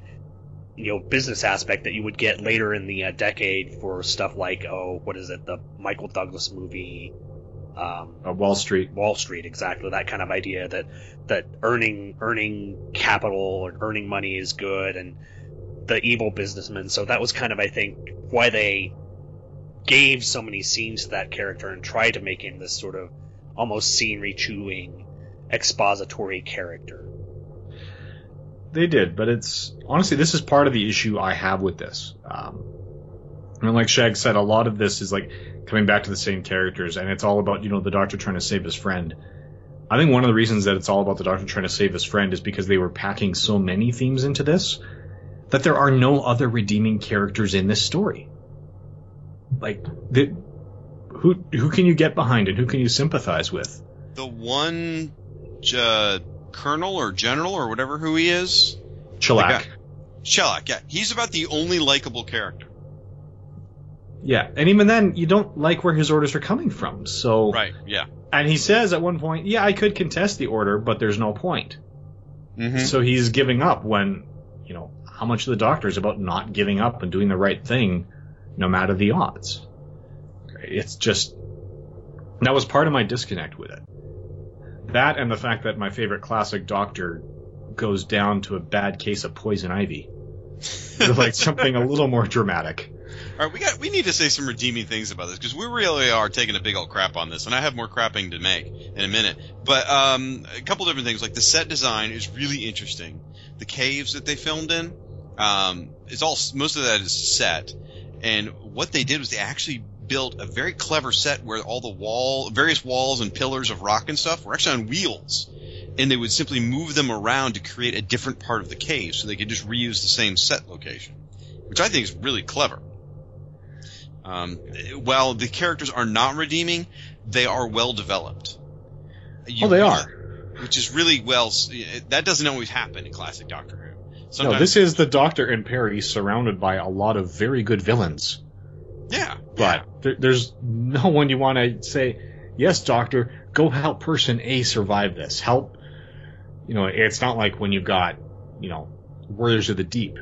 you know, business aspect that you would get later in the uh, decade for stuff like, oh, what is it, the Michael Douglas movie, um, Uh, Wall Street. Wall Street, exactly that kind of idea that that earning earning capital or earning money is good, and the evil businessman. So that was kind of, I think, why they gave so many scenes to that character and tried to make him this sort of almost scenery chewing, expository character. They did, but it's honestly this is part of the issue I have with this. Um, and like Shag said, a lot of this is like coming back to the same characters, and it's all about you know the Doctor trying to save his friend. I think one of the reasons that it's all about the Doctor trying to save his friend is because they were packing so many themes into this that there are no other redeeming characters in this story. Like, the, who who can you get behind and who can you sympathize with? the one uh, colonel or general or whatever who he is, Chellak. The. Yeah, he's about the only likable character. Yeah, and even then, you don't like where his orders are coming from. So, Right. Yeah. and he says at one point, "Yeah, I could contest the order, but there's no point." Mm-hmm. So he's giving up when, you know, how much of the Doctor is about not giving up and doing the right thing, no matter the odds. It's just that was part of my disconnect with it. That and the fact that my favorite classic Doctor goes down to a bad case of poison ivy. Like something a little more dramatic. All right, we got we need to say some redeeming things about this because we really are taking a big old crap on this, and I have more crapping to make in a minute. But um, a couple different things, like the set design is really interesting. The caves that they filmed in, um, it's all most of that is set, and what they did was they actually built a very clever set where all the wall, various walls and pillars of rock and stuff were actually on wheels, and they would simply move them around to create a different part of the cave, so they could just reuse the same set location, which I think is really clever. Um, while the characters are not redeeming, they are well developed. You- Oh, they are. Which is really well. That doesn't always happen in classic Doctor Who. No, this is the Doctor and Peri surrounded by a lot of very good villains. Yeah, But there, there's no one you want to say, yes, Doctor, go help person A survive this. Help. You know, it's not like when you've got, you know, Warriors of the Deep,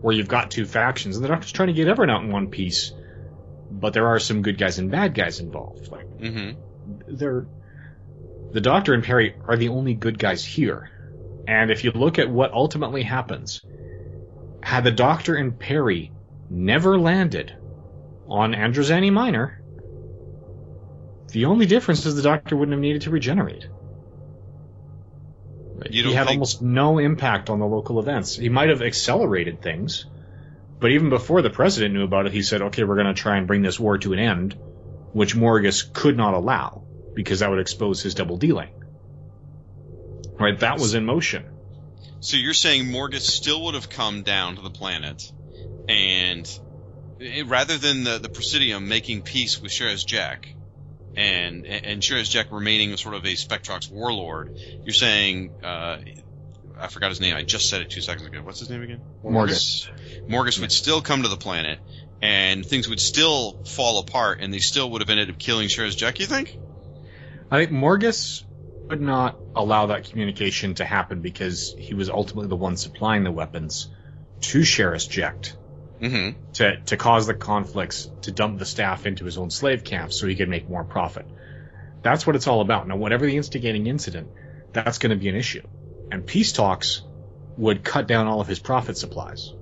where you've got two factions and the Doctor's trying to get everyone out in one piece, but there are some good guys and bad guys involved. Like, Mm-hmm. they're the Doctor and Peri are the only good guys here. And if you look at what ultimately happens, had the Doctor and Peri never landed on Androzani Minor, the only difference is the Doctor wouldn't have needed to regenerate. Right? He had think- almost no impact on the local events. He might have accelerated things, but even before the President knew about it, he said, okay, we're going to try and bring this war to an end, which Morgus could not allow, because that would expose his double dealing. Right, that was in motion. So you're saying Morgus still would have come down to the planet and eh, rather than the the Presidium making peace with Sharaz Jek, and and Sharaz Jek remaining sort of a Spectrox warlord, you're saying. Uh, I forgot his name. I just said it two seconds ago. What's his name again? Morgus. Morgus would still come to the planet, and things would still fall apart, and they still would have ended up killing Sharaz Jek. You think? I think Morgus would not allow that communication to happen because he was ultimately the one supplying the weapons to Sharaz Jek mm-hmm. to to cause the conflicts to dump the staff into his own slave camps so he could make more profit. That's what it's all about. Now, whatever the instigating incident, that's going to be an issue, and peace talks would cut down all of his profit supplies.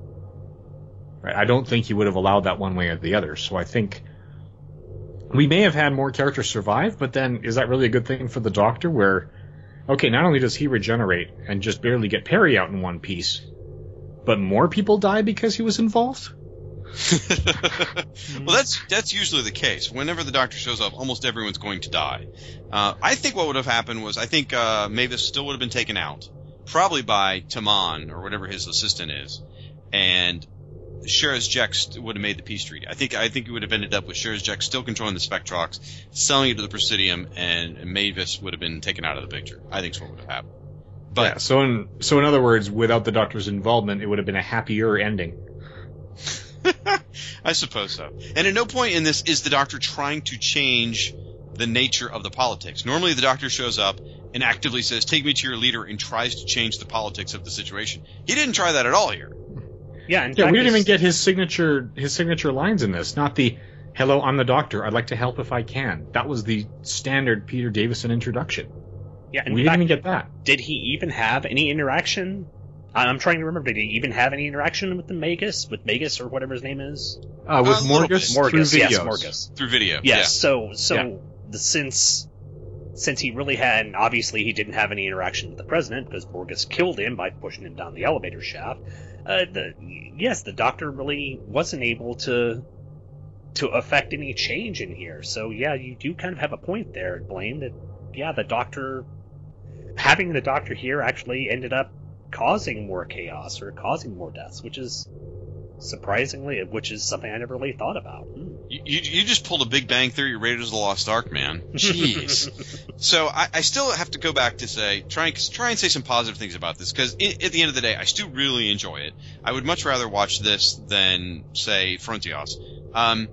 Right? I don't think he would have allowed that one way or the other. So I think we may have had more characters survive, but then is that really a good thing for the Doctor? Where, okay, not only does he regenerate and just barely get Peri out in one piece, but more people die because he was involved. well, that's that's usually the case. Whenever the Doctor shows up, almost everyone's going to die. Uh, I think what would have happened was I think uh, Mavis still would have been taken out, probably by Timmin or whatever his assistant is, and Sharaz Jek would have made the peace treaty. I think I think it would have ended up with Sharaz Jek still controlling the Spectrox, selling it to the Presidium, and Mavis would have been taken out of the picture. I think is what would have happened. But yeah, so in so in other words, without the Doctor's involvement, it would have been a happier ending. I suppose so. And at no point in this is the Doctor trying to change the nature of the politics. Normally, the Doctor shows up and actively says, "Take me to your leader," and tries to change the politics of the situation. He didn't try that at all here. Yeah, yeah, we didn't even get his signature his signature lines in this. Not the "Hello, I'm the Doctor. I'd like to help if I can." That was the standard Peter Davison introduction. Yeah, we didn't even get that. Did he even have any interaction? I'm trying to remember. Did he even have any interaction with the Magus, with Magus or whatever his name is? Uh, with Morgus, Morgus, through yes, videos. Morgus. Through video. Yes. Yeah. So, so Yeah. the since since he really had, obviously he didn't have any interaction with the president because Morgus killed him by pushing him down the elevator shaft. Uh, the, yes, the doctor really wasn't able to to affect any change in here. So yeah, you do kind of have a point there, Blaine. That yeah, the doctor having the doctor here actually ended up causing more chaos or causing more deaths, which is surprisingly, which is something I never really thought about. You, you, you just pulled a Big Bang Theory Raiders of the Lost Ark, man. Jeez. so I, I still have to go back to say try and try and say some positive things about this because at the end of the day, I still really enjoy it. I would much rather watch this than say Frontios. Um,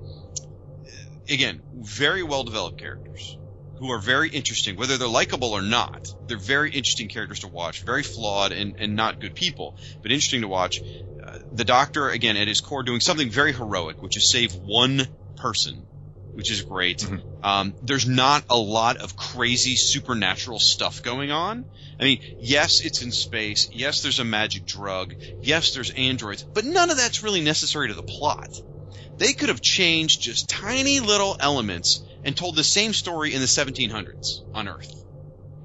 again, very well developed characters who are very interesting, whether they're likable or not. They're very interesting characters to watch, very flawed and, and not good people, but interesting to watch. Uh, the Doctor, again, at his core, doing something very heroic, which is save one person, which is great. Mm-hmm. Um, there's not a lot of crazy supernatural stuff going on. I mean, yes, it's in space. Yes, there's a magic drug. Yes, there's androids, but none of that's really necessary to the plot. They could have changed just tiny little elements and told the same story in the 1700s on Earth.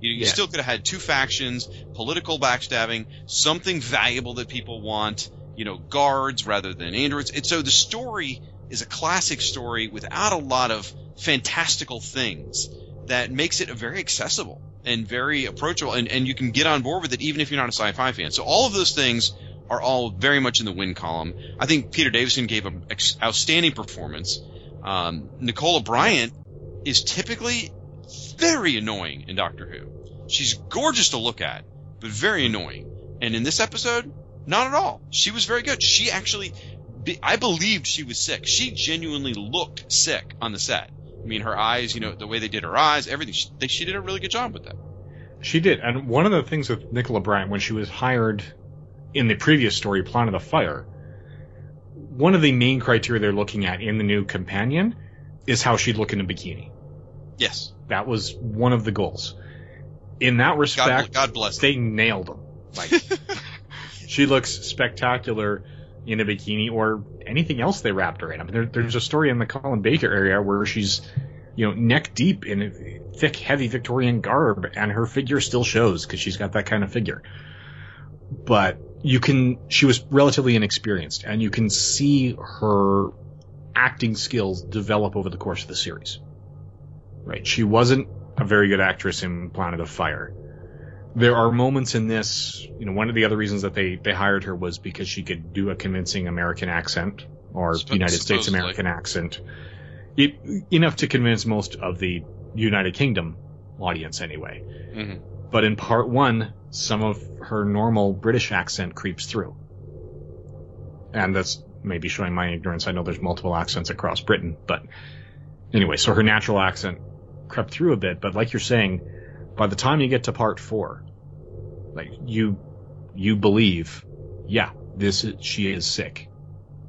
You, you Yeah. still could have had two factions, political backstabbing, something valuable that people want, you know, guards rather than androids. And so the story is a classic story without a lot of fantastical things that makes it very accessible and very approachable and, and you can get on board with it even if you're not a sci-fi fan. So all of those things are all very much in the win column. I think Peter Davison gave an ex- outstanding performance. Um, Nicola Bryant is typically very annoying in Doctor Who. She's gorgeous to look at, but very annoying. And in this episode, not at all. She was very good. She actually, I believed she was sick. She genuinely looked sick on the set. I mean, her eyes, you know, the way they did her eyes, everything. She, she did a really good job with that. She did, and one of the things with Nicola Bryant when she was hired in the previous story, Planet of the Fire, one of the main criteria they're looking at in the new companion is how she'd look in a bikini. Yes. That was one of the goals. In that respect, God bless they nailed them. Like, she looks spectacular in a bikini or anything else they wrapped her in. I mean, there, there's a story in the Colin Baker area where she's, you know, neck deep in thick, heavy Victorian garb, and her figure still shows because she's got that kind of figure. But you can, she was relatively inexperienced, and you can see her acting skills develop over the course of the series. Right? She wasn't a very good actress in Planet of Fire. There are moments in this, you know, one of the other reasons that they, they hired her was because she could do a convincing American accent, or Supp- United States. American accent. It, enough to convince most of the United Kingdom audience, anyway. Mhm. But in part one, some of her normal British accent creeps through. And that's maybe showing my ignorance. I know there's multiple accents across Britain, but anyway, so her natural accent crept through a bit, but like you're saying, by the time you get to part four, like you, you believe, yeah, this is, she is sick.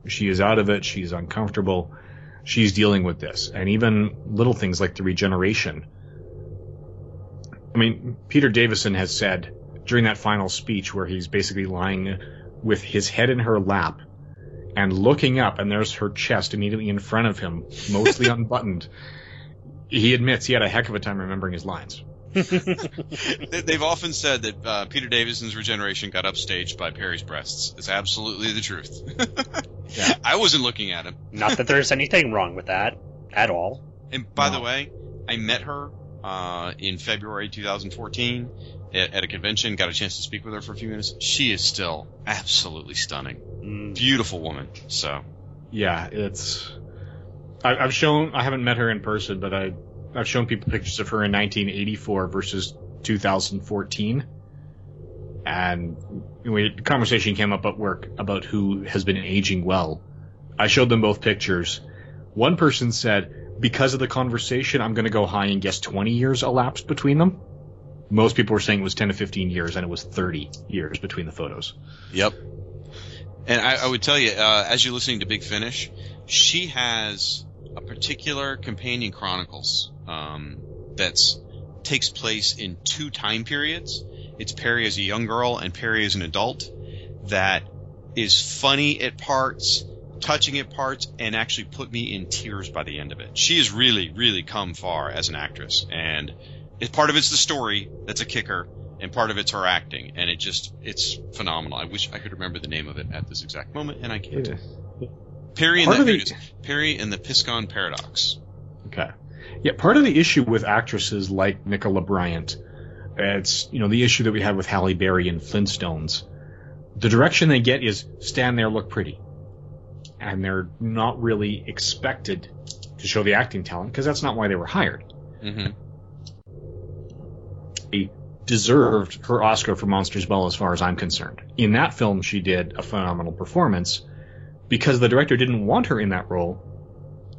She is out of it. She's uncomfortable. She's dealing with this. And even little things like the regeneration. I mean, Peter Davison has said during that final speech where he's basically lying with his head in her lap and looking up, and there's her chest immediately in front of him, mostly unbuttoned. He admits he had a heck of a time remembering his lines. They- They've often said that uh, Peter Davison's regeneration got upstaged by Peri's breasts. It's absolutely the truth. Yeah. I wasn't looking at him. Not that there's anything wrong with that at all. And by No. the way, I met her uh, in February 2014 at, a convention. Got a chance to speak with her for a few minutes. She is still absolutely stunning, Mm. beautiful woman. So Yeah, it's. I, I've shown. I haven't met her in person, but I, I've shown people pictures of her in 1984 versus 2014, and we, conversation came up at work about who has been aging well. I showed them both pictures. One person said, "Because of the conversation, I'm going to go high and guess 20 years elapsed between them." Most people were saying it was 10 to 15 years, and it was 30 years between the photos. Yep. And I, I would tell you, uh, as you're listening to Big Finish, she has a particular companion chronicles um, that's takes place in two time periods. It's Peri as a young girl and Peri as an adult. That is funny at parts, touching at parts, and actually put me in tears by the end of it. She has really, really come far as an actress, and part of it's the story that's a kicker, and part of it's her acting, and it just it's phenomenal. I wish I could remember the name of it at this exact moment, and I can't. Peri and the, the- here it is. Peri and the Piscon Paradox. Okay. Yeah, part of the issue with actresses like Nicola Bryant, it's, you know, the issue that we had with Halle Berry in Flintstones. The direction they get is stand there, look pretty. And they're not really expected to show the acting talent because that's not why they were hired. Mm-hmm. She deserved her Oscar for Monsters Ball as far as I'm concerned. In that film, she did a phenomenal performance because the director didn't want her in that role,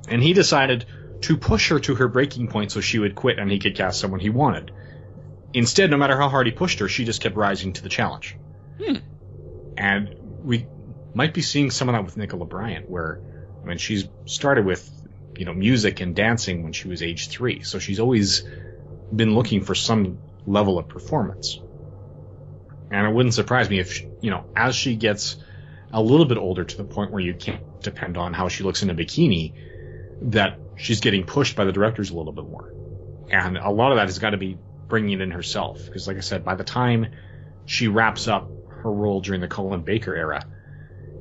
and he decided to push her to her breaking point so she would quit and he could cast someone he wanted. Instead, no matter how hard he pushed her, she just kept rising to the challenge. Hmm. And we might be seeing some of that with Nicola Bryant, where I mean she's started with you know music and dancing when she was age three, so she's always been looking for some level of performance. And it wouldn't surprise me if you know as she gets a little bit older to the point where you can't depend on how she looks in a bikini, that she's getting pushed by the directors a little bit more. And a lot of that has got to be bringing it in herself. Because, like I said, by the time she wraps up her role during the Colin Baker era,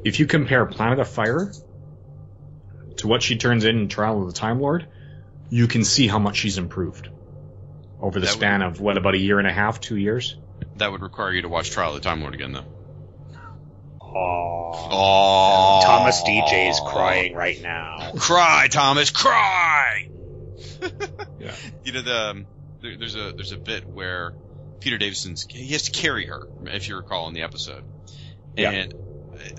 if you compare Planet of Fire to what she turns in in Trial of the Time Lord, you can see how much she's improved over the That would- span of what about a year and a half, two years. That would require you to watch Trial of the Time Lord again, though. Aww. Oh, Thomas Deja's crying right now. Cry, Thomas, cry. Yeah. You know the um, there, there's a there's a bit where Peter Davison's he has to carry her, if you recall in the episode, Yeah. and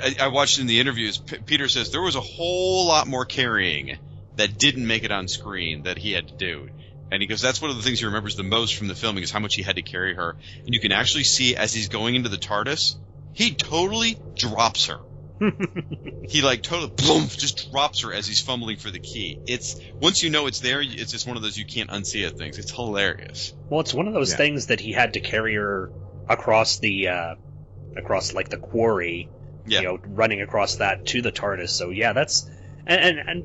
I, I watched in the interviews. P- Peter says there was a whole lot more carrying that didn't make it on screen that he had to do. And he goes, that's one of the things he remembers the most from the filming is how much he had to carry her. And you can actually see as he's going into the TARDIS, he totally drops her. he like totally boom just drops her as he's fumbling for the key. It's once you know it's there, it's just one of those you can't unsee it things. It's hilarious. Well, it's one of those Yeah. things that he had to carry her across the, uh, across like the quarry, Yeah. you know, running across that to the TARDIS. So yeah, that's and and, and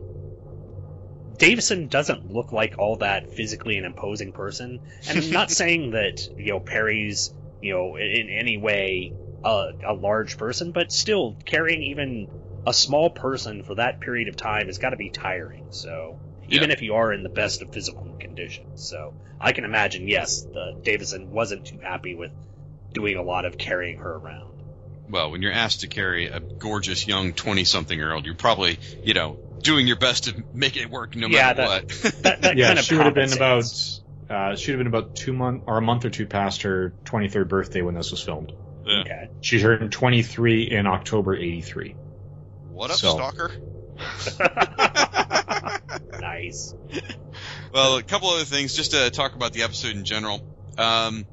Davison doesn't look like all that physically an imposing person. And I'm not saying that you know Peri's you know in, in any way a, a large person, but still carrying even a small person for that period of time has got to be tiring. So even if you are in the best of physical condition, so I can imagine yes, the Davison wasn't too happy with doing a lot of carrying her around. well, when you're asked to carry a gorgeous young 20 something year old, you're probably, you know, doing your best to make it work no Yeah, matter that- what. That, that yeah, kind of she would have been about. Uh, she would have been about two month or a month or two past her 23rd birthday when this was filmed. Yeah. Okay. She turned 23 in October 83. What up, So- stalker? nice. Well, a couple other things just to talk about the episode in general. Um,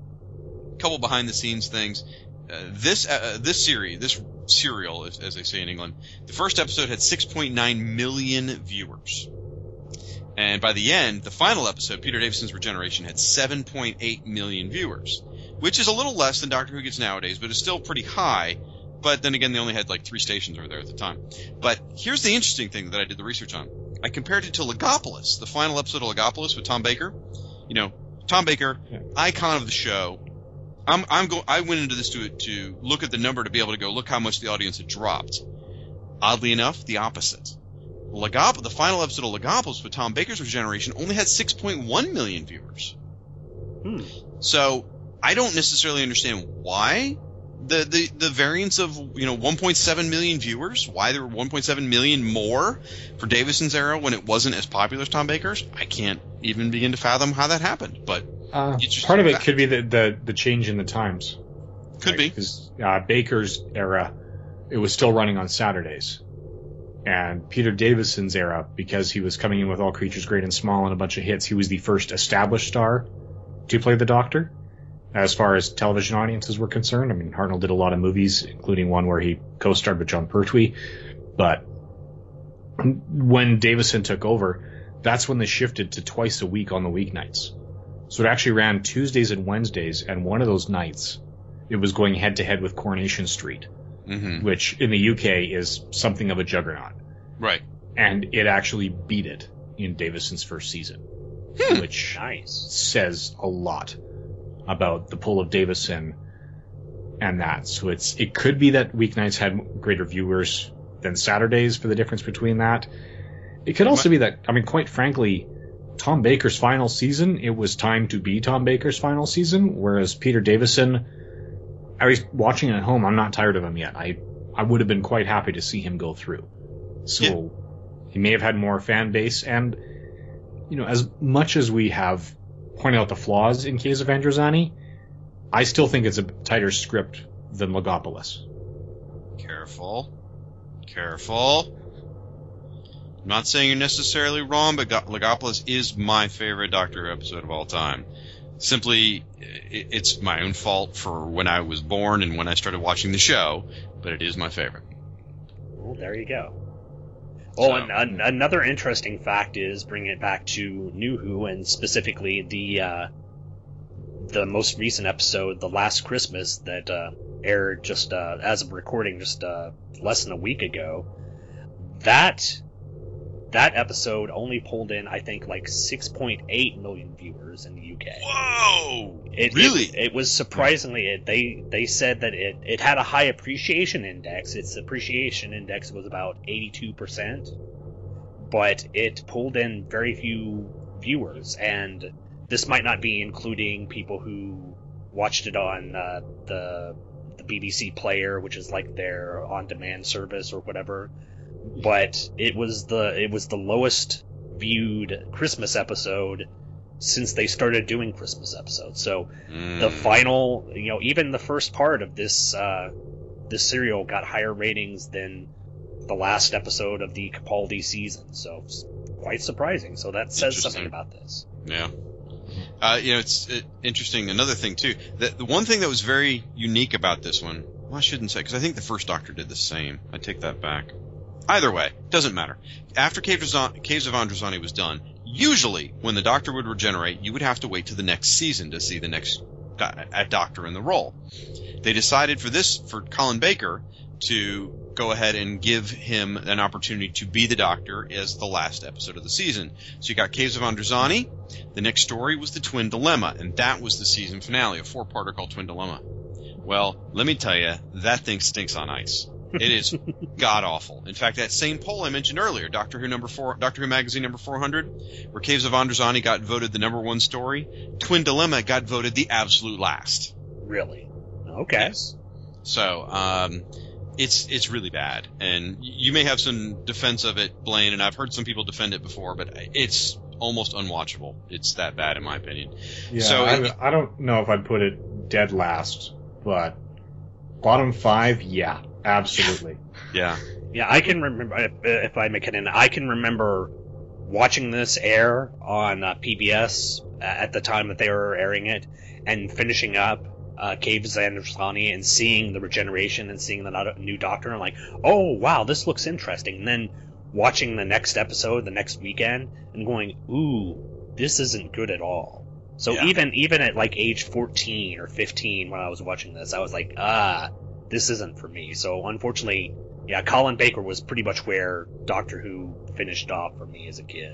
a couple behind the scenes things. Uh, this uh, this series, this serial, as, as they say in England, the first episode had 6.9 million viewers, and by the end, the final episode, Peter Davison's Regeneration, had 7.8 million viewers, which is a little less than Doctor Who gets nowadays, but is still pretty high. But then again, they only had like three stations over there at the time. But here's the interesting thing that I did the research on. I compared it to Logopolis, the final episode of Logopolis with Tom Baker. You know, Tom Baker, icon of the show. I'm, I'm go, I went into this to, to look at the number to be able to go look how much the audience had dropped. Oddly enough, the opposite. Legop, the final episode of Logopolis with Tom Baker's Regeneration only had 6.1 million viewers. Hmm. So I don't necessarily understand why the, the, the variance of you know 1.7 million viewers, why there were 1.7 million more for Davison's era when it wasn't as popular as Tom Baker's. I can't even begin to fathom how that happened, but Uh, part of it fact. could be the, the, the change in the times. could be. Because uh, Baker's era, it was still running on Saturdays. And Peter Davison's era, because he was coming in with All Creatures Great and Small and a bunch of hits, he was the first established star to play the Doctor. As far as television audiences were concerned, I mean, Hartnell did a lot of movies, including one where he co-starred with Jon Pertwee. But when Davison took over, that's when they shifted to twice a week on the weeknights. So it actually ran Tuesdays and Wednesdays, and one of those nights, it was going head to head with Coronation Street, Mm-hmm. which in the UK is something of a juggernaut. Right. And it actually beat it in Davison's first season, which Nice. says a lot about the pull of Davison and that. So it's it could be that weeknights had greater viewers than Saturdays for the difference between that. It could also be that I mean, quite frankly, Tom Baker's final season, it was time to be Tom Baker's final season, whereas Peter Davison, I was watching it at home, I'm not tired of him yet. I I would have been quite happy to see him go through. So he may have had more fan base and you know, as much as we have pointed out the flaws in Caves of Androzani, I still think it's a tighter script than Logopolis. Careful. Careful. I'm not saying you're necessarily wrong, but Go- Logopolis is my favorite Doctor Who episode of all time. Simply, it's my own fault for when I was born and when I started watching the show, but it is my favorite. Well, there you go. Oh, and an, another interesting fact is bringing it back to New Who and specifically the uh, the most recent episode, the Last Christmas, that uh, aired just uh, as of recording just uh, less than a week ago. That that episode only pulled in, I think, like 6.8 million viewers in the UK. Whoa! It, Really? It, it was surprisingly. It, they they said that it, it had a high appreciation index. Its appreciation index was about eighty two percent, but it pulled in very few viewers, and this might not be including people who watched it on uh, the the BBC Player, which is like their on demand service or whatever. But it was the it was the lowest viewed Christmas episode since they started doing Christmas episodes. So the Mm. final, you know, even the first part of this uh, this serial got higher ratings than the last episode of the Capaldi season. So it's quite surprising. So that says something about this. Yeah. Uh, you know, it's uh, interesting. Another thing too. The, the one thing that was very unique about this one, well, I shouldn't say because I think the first Doctor did the same. I take that back. Either way, doesn't matter. After Caves of, Androzani was done, usually when the Doctor would regenerate, you would have to wait to the next season to see the next a Doctor in the role. They decided for this for Colin Baker to go ahead and give him an opportunity to be the Doctor as the last episode of the season. So you got Caves of Androzani. The next story was the Twin Dilemma, and that was the season finale, a four-parter called Twin Dilemma. Well, let me tell you, that thing stinks on ice. It is god awful. In fact, that same poll I mentioned earlier, Doctor Who number four, Doctor Who magazine number 400, where Caves of Androzani got voted the number one story, Twin Dilemma got voted the absolute last. Really? Okay. So um, it's it's really bad, and you may have some defense of it, Blaine, and I've heard some people defend it before, but it's almost unwatchable. It's that bad, in my opinion. Yeah, so I, it- I don't know if I'd put it dead last, but bottom five, yeah, absolutely. yeah. Yeah, I can remember if, if I make it in. I can remember watching this air on uh, PBS at the time that they were airing it, and finishing up uh, Caves of Androzani and seeing the regeneration and seeing the new Doctor, and like, oh wow, this looks interesting. And then watching the next episode the next weekend and going, ooh, this isn't good at all. So Yeah. even even at like age 14 or 15 when I was watching this, I was like, ah, this isn't for me. So unfortunately, yeah, Colin Baker was pretty much where Doctor Who finished off for me as a kid.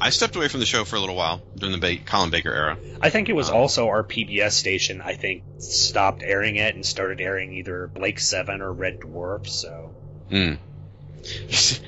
I stepped away from the show for a little while during the ba- Colin Baker era. I think it was Um, also our PBS station. I think stopped airing it and started airing either Blake Seven or Red Dwarf. So Hmm.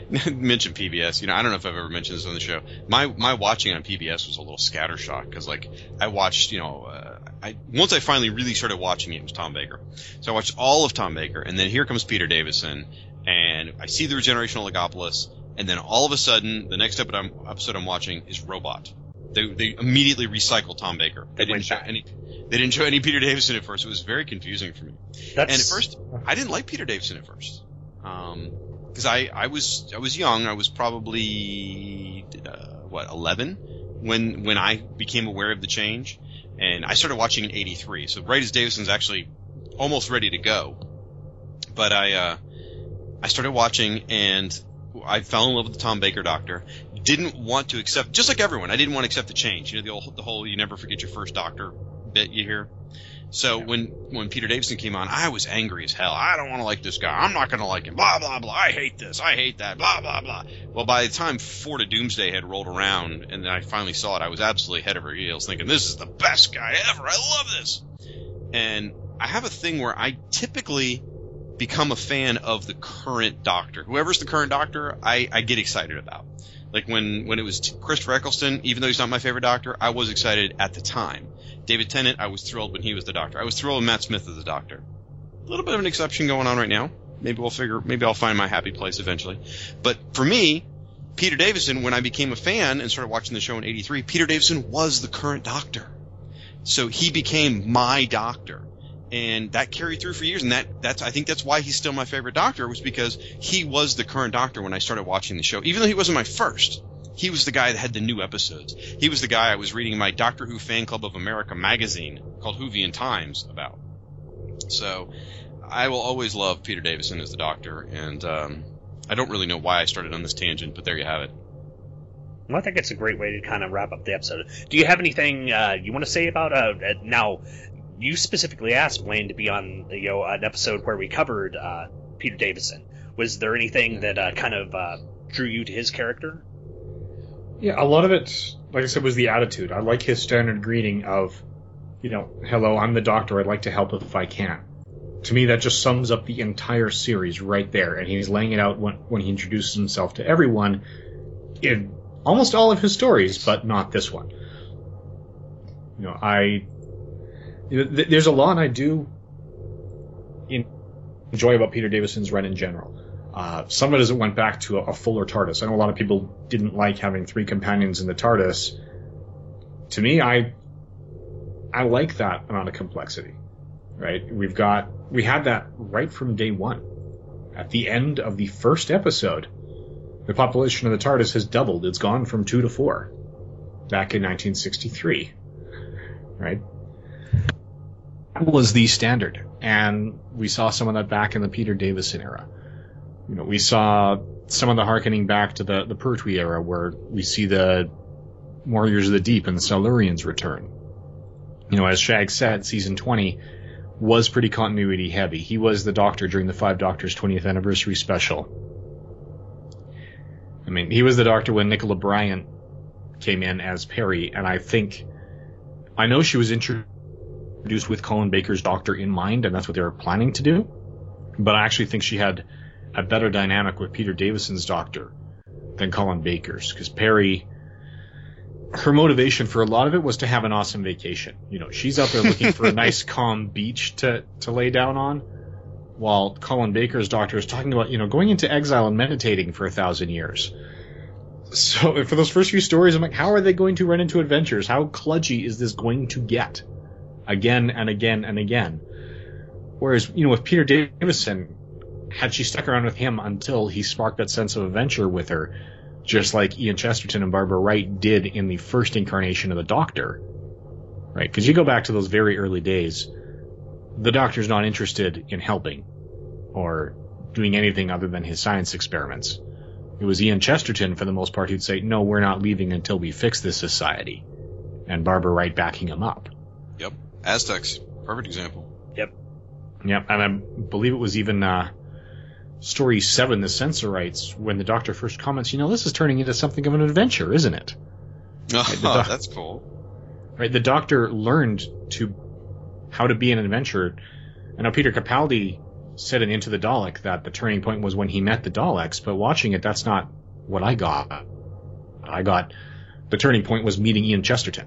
Mention PBS. You know, I don't know if I've ever mentioned this on the show. My my watching on PBS was a little scattershot because, like, I watched. You know, uh, I once I finally really started watching it, it was Tom Baker. So I watched all of Tom Baker, and then here comes Peter Davison, and I see the regenerational Logopolis, and then all of a sudden, the next episode I'm, episode I'm watching is Robot. They they immediately recycle Tom Baker. They, They didn't show back. any. They didn't show any Peter Davison at first. It was very confusing for me. that's And at first, I didn't like Peter Davison at first, because I I was I was young. I was probably uh, what eleven when when I became aware of the change, and I started watching in '83. So right as Davison's actually almost ready to go, but I uh, I started watching and I fell in love with the Tom Baker Doctor. Didn't want to accept, just like everyone, I didn't want to accept the change. You know, the whole, the whole "you never forget your first Doctor" bit you hear. So when when Peter Davison came on, I was angry as hell. I don't want to like this guy. I'm not going to like him. Blah blah blah. I hate this. I hate that. Blah blah blah. Well, by the time Four to Doomsday had rolled around, and then I finally saw it, I was absolutely head over heels, thinking this is the best guy ever. I love this. And I have a thing where I typically become a fan of the current Doctor. Whoever's the current Doctor, I, I get excited about. Like when when it was Christopher Eccleston, even though he's not my favorite Doctor, I was excited at the time. David Tennant, I was thrilled when he was the Doctor. I was thrilled when Matt Smith is the Doctor. A little bit of an exception going on right now. Maybe we'll figure. Maybe I'll find my happy place eventually. But for me, Peter Davison, when I became a fan and started watching the show in '83, Peter Davison was the current Doctor. So he became my Doctor, and that carried through for years. And that that's I think that's why he's still my favorite Doctor was because he was the current Doctor when I started watching the show. Even though he wasn't my first, he was the guy that had the new episodes. He was the guy I was reading my Doctor Who Fan Club of America magazine called Whovian Times about. So I will always love Peter Davison as the Doctor, and um, I don't really know why I started on this tangent, but there you have it. Well, I think it's a great way to kind of wrap up the episode. Do you have anything uh, you want to say about uh, uh, now? You specifically asked Blaine to be on you know an episode where we covered uh, Peter Davison. Was there anything that uh, kind of uh, drew you to his character? Yeah, a lot of it, like I said, was the attitude. I like his standard greeting of, you know, hello, I'm the doctor. I'd like to help if I can. To me, that just sums up the entire series right there. And he's laying it out when, when he introduces himself to everyone in almost all of his stories, but not this one. You know, I. Th- there's a lot I do enjoy about Peter Davison's run in general. Uh, some of it is it went back to a, a fuller TARDIS. I know a lot of people didn't like having three companions in the TARDIS. To me, I I like that amount of complexity. Right? We've got we had that right from day one. At the end of the first episode, the population of the TARDIS has doubled. It's gone from two to four. Back in 1963. Right? That was the standard. And we saw some of that back in the Peter Davison era. You know, we saw some of the harkening back to the, the Pertwee era where we see the Warriors of the Deep and the Silurians return. You know, as Shag said, season 20 was pretty continuity heavy. He was the Doctor during the Five Doctors 20th anniversary special. I mean, he was the Doctor when Nicola Bryant came in as Peri, and I think, I know she was introduced with Colin Baker's Doctor in mind, and that's what they were planning to do, but I actually think she had a better dynamic with Peter Davison's Doctor than Colin Baker's, because Peri, her motivation for a lot of it was to have an awesome vacation. You know, she's out there looking for a nice calm beach to, to lay down on. while Colin Baker's doctor is talking about, you know, going into exile and meditating for a thousand years. So for those first few stories, I'm like, how are they going to run into adventures? How kludgy is this going to get? Again and again and again. Whereas, you know, with Peter Davison, had she stuck around with him until he sparked that sense of adventure with her, just like Ian Chesterton and Barbara Wright did in the first incarnation of the Doctor, right? Because you go back to those very early days, the Doctor's not interested in helping or doing anything other than his science experiments. It was Ian Chesterton, for the most part, who'd say, "No, we're not leaving until we fix this society," and Barbara Wright backing him up. Yep, Aztecs, perfect example. Yep. Yep, and I believe it was even uh, story seven, the Sensorites, when the Doctor first comments, "You know, this is turning into something of an adventure, isn't it?" Oh, right, doc- that's cool. Right, the Doctor learned to how to be an adventurer. I know Peter Capaldi said in Into the Dalek that the turning point was when he met the Daleks, but watching it, that's not what I got. I got the turning point was meeting Ian Chesterton.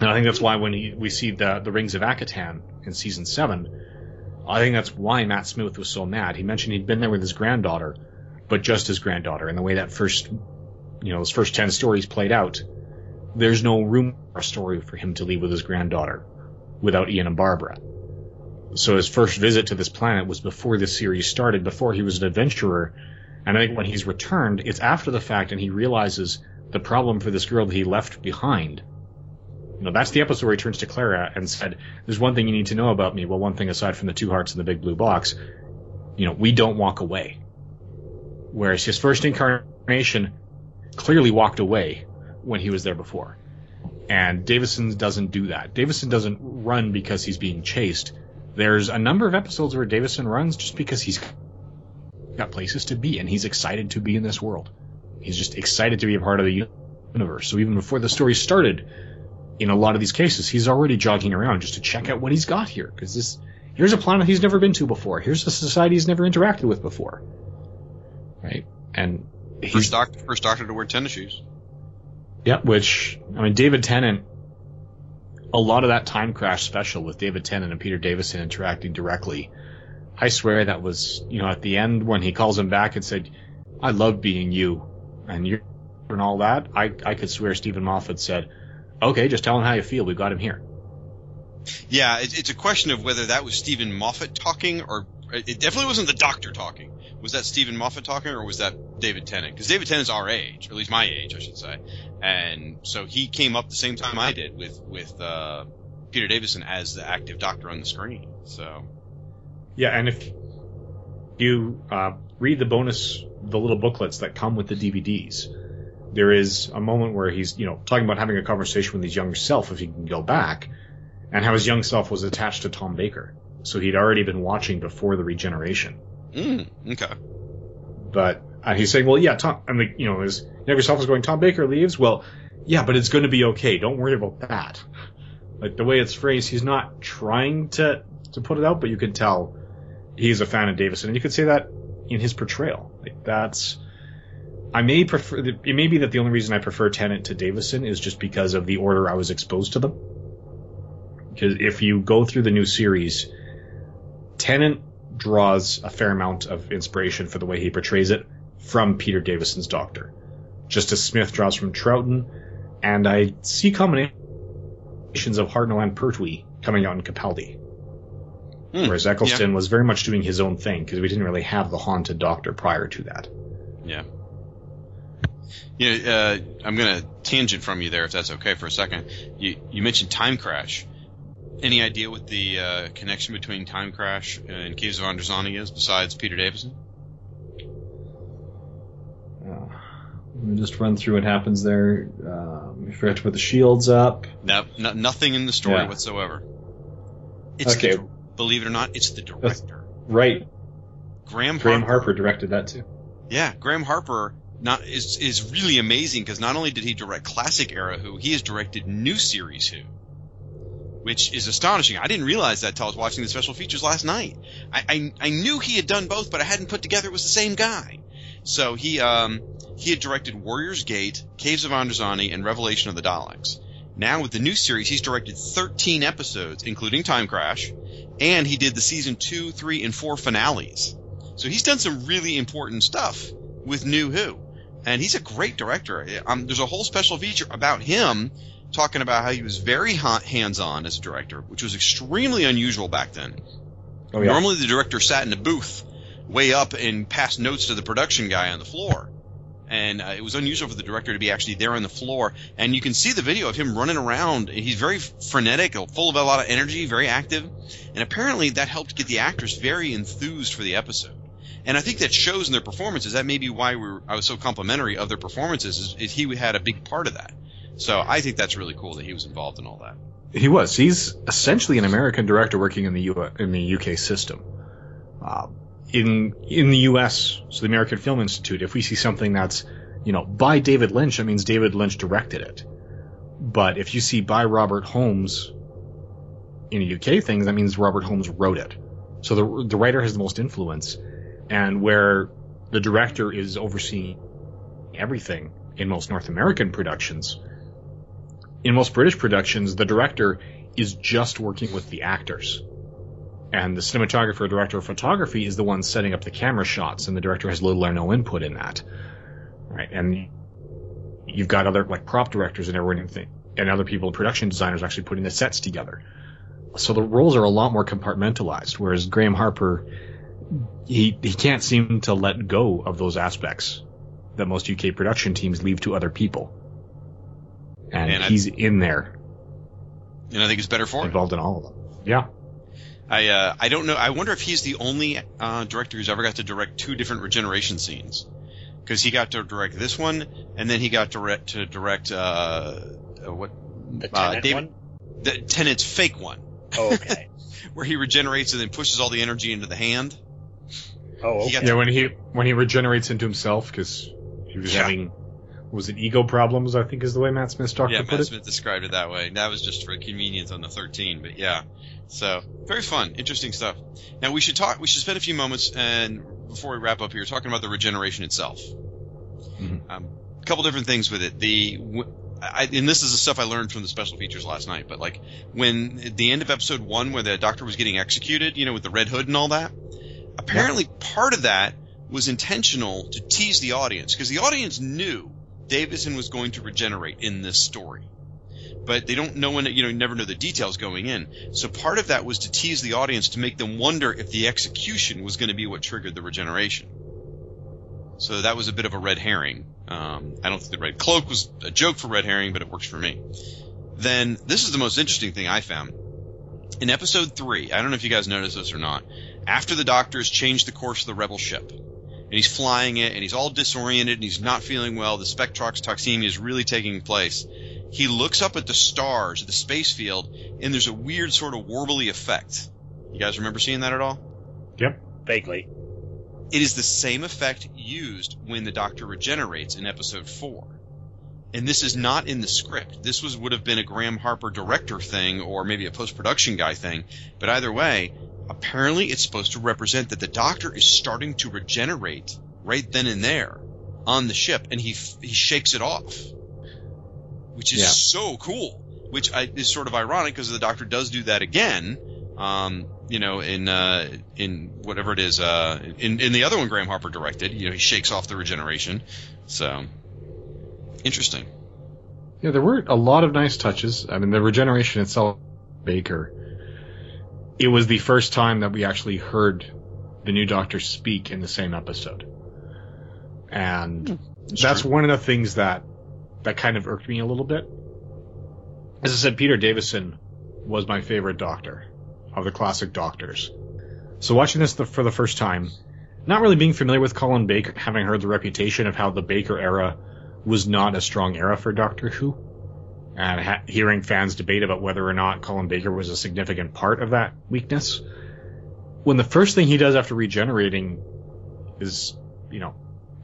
And I think that's why when he, we see the the Rings of Akhaten in season seven, I think that's why Matt Smith was so mad. He mentioned he'd been there with his granddaughter, but just his granddaughter. And the way that first, you know, those first ten stories played out, there's no room for a story for him to leave with his granddaughter without Ian and Barbara. So his first visit to this planet was before this series started, before he was an adventurer. And I think when he's returned, it's after the fact and he realizes the problem for this girl that he left behind. You know, that's the episode where he turns to Clara and said, There's one thing you need to know about me. Well, one thing aside from the two hearts and the big blue box. You know, we don't walk away. Whereas his first incarnation clearly walked away when he was there before. And Davison doesn't do that. Davison doesn't run because he's being chased. There's a number of episodes where Davison runs just because he's got places to be and he's excited to be in this world. He's just excited to be a part of the universe. So even before the story started, in a lot of these cases, he's already jogging around just to check out what he's got here. Because this, here's a planet he's never been to before. Here's a society he's never interacted with before. Right? And he's first doctor, first doctor to wear tennis shoes. Yeah, which I mean, David Tennant. A lot of that time crash special with David Tennant and Peter Davison interacting directly. I swear that was, you know, at the end when he calls him back and said, "I love being you," and you're and all that. I I could swear Steven Moffat said, "Okay, just tell him how you feel. We've got him here." Yeah, it, it's a question of whether that was Steven Moffat talking or it definitely wasn't the Doctor talking. Was that Steven Moffat talking or was that David Tennant? Because David Tennant's our age, or at least my age, I should say. And so he came up the same time I did with with uh, Peter Davison as the active Doctor on the screen. So yeah, and if you uh, read the bonus, the little booklets that come with the DVDs, there is a moment where he's you know talking about having a conversation with his younger self if he can go back, and how his young self was attached to Tom Baker, so he'd already been watching before the regeneration. Mm, okay. But uh, he's saying, well, yeah, Tom, and the, you know, his younger self is going, Tom Baker leaves. Well, yeah, but it's going to be okay. Don't worry about that. Like the way it's phrased, he's not trying to to put it out, but you can tell he's a fan of Davison, and you could say that in his portrayal. Like that's. I may prefer. It may be that the only reason I prefer Tennant to Davison is just because of the order I was exposed to them. Because if you go through the new series, Tennant draws a fair amount of inspiration for the way he portrays it from Peter Davison's Doctor, just as Smith draws from Troughton, and I see combinations of Hartnell and Pertwee coming out in Capaldi. Hmm, Whereas Eccleston yeah. was very much doing his own thing because we didn't really have the haunted Doctor prior to that. Yeah. Yeah, uh, I'm going to tangent from you there if that's okay for a second. You you mentioned Time Crash. Any idea what the uh, connection between Time Crash and Caves of Androzani is, besides Peter Davison? Uh, let me just run through what happens there. Um, we forgot to put the shields up. No, no nothing in the story yeah. whatsoever. It's okay. The, believe it or not, it's the director. That's right. Graham Graham Harper, Harper directed that too. Yeah, Graham Harper not is is really amazing because not only did he direct classic era Who, he has directed new series Who which is astonishing. I didn't realize that until I was watching the special features last night. I, I, I knew he had done both, but I hadn't put together it was the same guy. So he um, he had directed Warrior's Gate, Caves of Androzani, and Revelation of the Daleks. Now with the new series, he's directed 13 episodes, including Time Crash, and he did the season two, three, and four finales. So he's done some really important stuff with New Who, and he's a great director. Um, there's a whole special feature about him talking about how he was very hands-on as a director, which was extremely unusual back then. Oh, yeah. Normally, the director sat in a booth way up and passed notes to the production guy on the floor. And uh, it was unusual for the director to be actually there on the floor. And you can see the video of him running around. He's very frenetic, full of a lot of energy, very active. And apparently that helped get the actors very enthused for the episode. And I think that shows in their performances. That may be why we I was so complimentary of their performances. Is, is he had a big part of that. So I think that's really cool that he was involved in all that. He was. He's essentially an American director working in the U in the UK system. Uh, in in the U.S., so the American Film Institute, if we see something that's you know by David Lynch, that means David Lynch directed it. But if you see by Robert Holmes in a UK thing, that means Robert Holmes wrote it. So the the writer has the most influence, and where the director is overseeing everything in most North American productions, in most British productions, the director is just working with the actors. And the cinematographer, director of photography is the one setting up the camera shots, and the director has little or no input in that. Right. And you've got other, like, prop directors and everyone, and other people, production designers actually putting the sets together. So the roles are a lot more compartmentalized, whereas Graham Harper, he, he can't seem to let go of those aspects that most UK production teams leave to other people and, and he's I, in there. And I think it's better for involved him. in all of them. Yeah. I uh, I don't know. I wonder if he's the only uh, director who's ever got to direct two different regeneration scenes, because he got to direct this one, and then he got direct to direct uh, uh what the uh, David, one? the Tennant's fake one. Oh, okay. where he regenerates and then pushes all the energy into the hand. Oh, okay. yeah. When he when he regenerates into himself because he was yeah. having was it ego problems? I think is the way Matt Smith's doctor yeah, put Matt it. Smith described it that way. That was just for convenience on the 13, but yeah. So very fun, interesting stuff. Now we should talk. We should spend a few moments and before we wrap up here, talking about the regeneration itself. Mm-hmm. Um, a couple different things with it. The I, and this is the stuff I learned from the special features last night. But like when at the end of episode one, where the doctor was getting executed, you know, with the red hood and all that. Apparently, yeah. part of that was intentional to tease the audience because the audience knew Davison was going to regenerate in this story. But they don't know when, you know, never know the details going in. So part of that was to tease the audience to make them wonder if the execution was going to be what triggered the regeneration. So that was a bit of a red herring. Um, I don't think the red cloak was a joke for red herring, but it works for me. Then this is the most interesting thing I found. In episode three, I don't know if you guys noticed this or not. After the Doctor has changed the course of the rebel ship, and he's flying it, and he's all disoriented, and he's not feeling well. The spectrox toxemia is really taking place. He looks up at the stars, the space field, and there's a weird sort of warbly effect. You guys remember seeing that at all? Yep. Vaguely. It is the same effect used when the Doctor regenerates in episode four. And this is not in the script. This was would have been a Graham Harper director thing or maybe a post production guy thing. But either way, apparently it's supposed to represent that the doctor is starting to regenerate right then and there on the ship and he he shakes it off which is yeah. so cool which I, is sort of ironic because the doctor does do that again um, you know in uh, in whatever it is uh, in in the other one Graham Harper directed you know he shakes off the regeneration so interesting yeah there were a lot of nice touches I mean the regeneration itself Baker it was the first time that we actually heard the new Doctor speak in the same episode, and hmm. that's, that's one of the things that that kind of irked me a little bit. As I said, Peter Davison was my favorite Doctor of the classic Doctors. So watching this for the first time, not really being familiar with Colin Baker, having heard the reputation of how the Baker era was not a strong era for Doctor Who, and ha- hearing fans debate about whether or not Colin Baker was a significant part of that weakness. When the first thing he does after regenerating is, you know,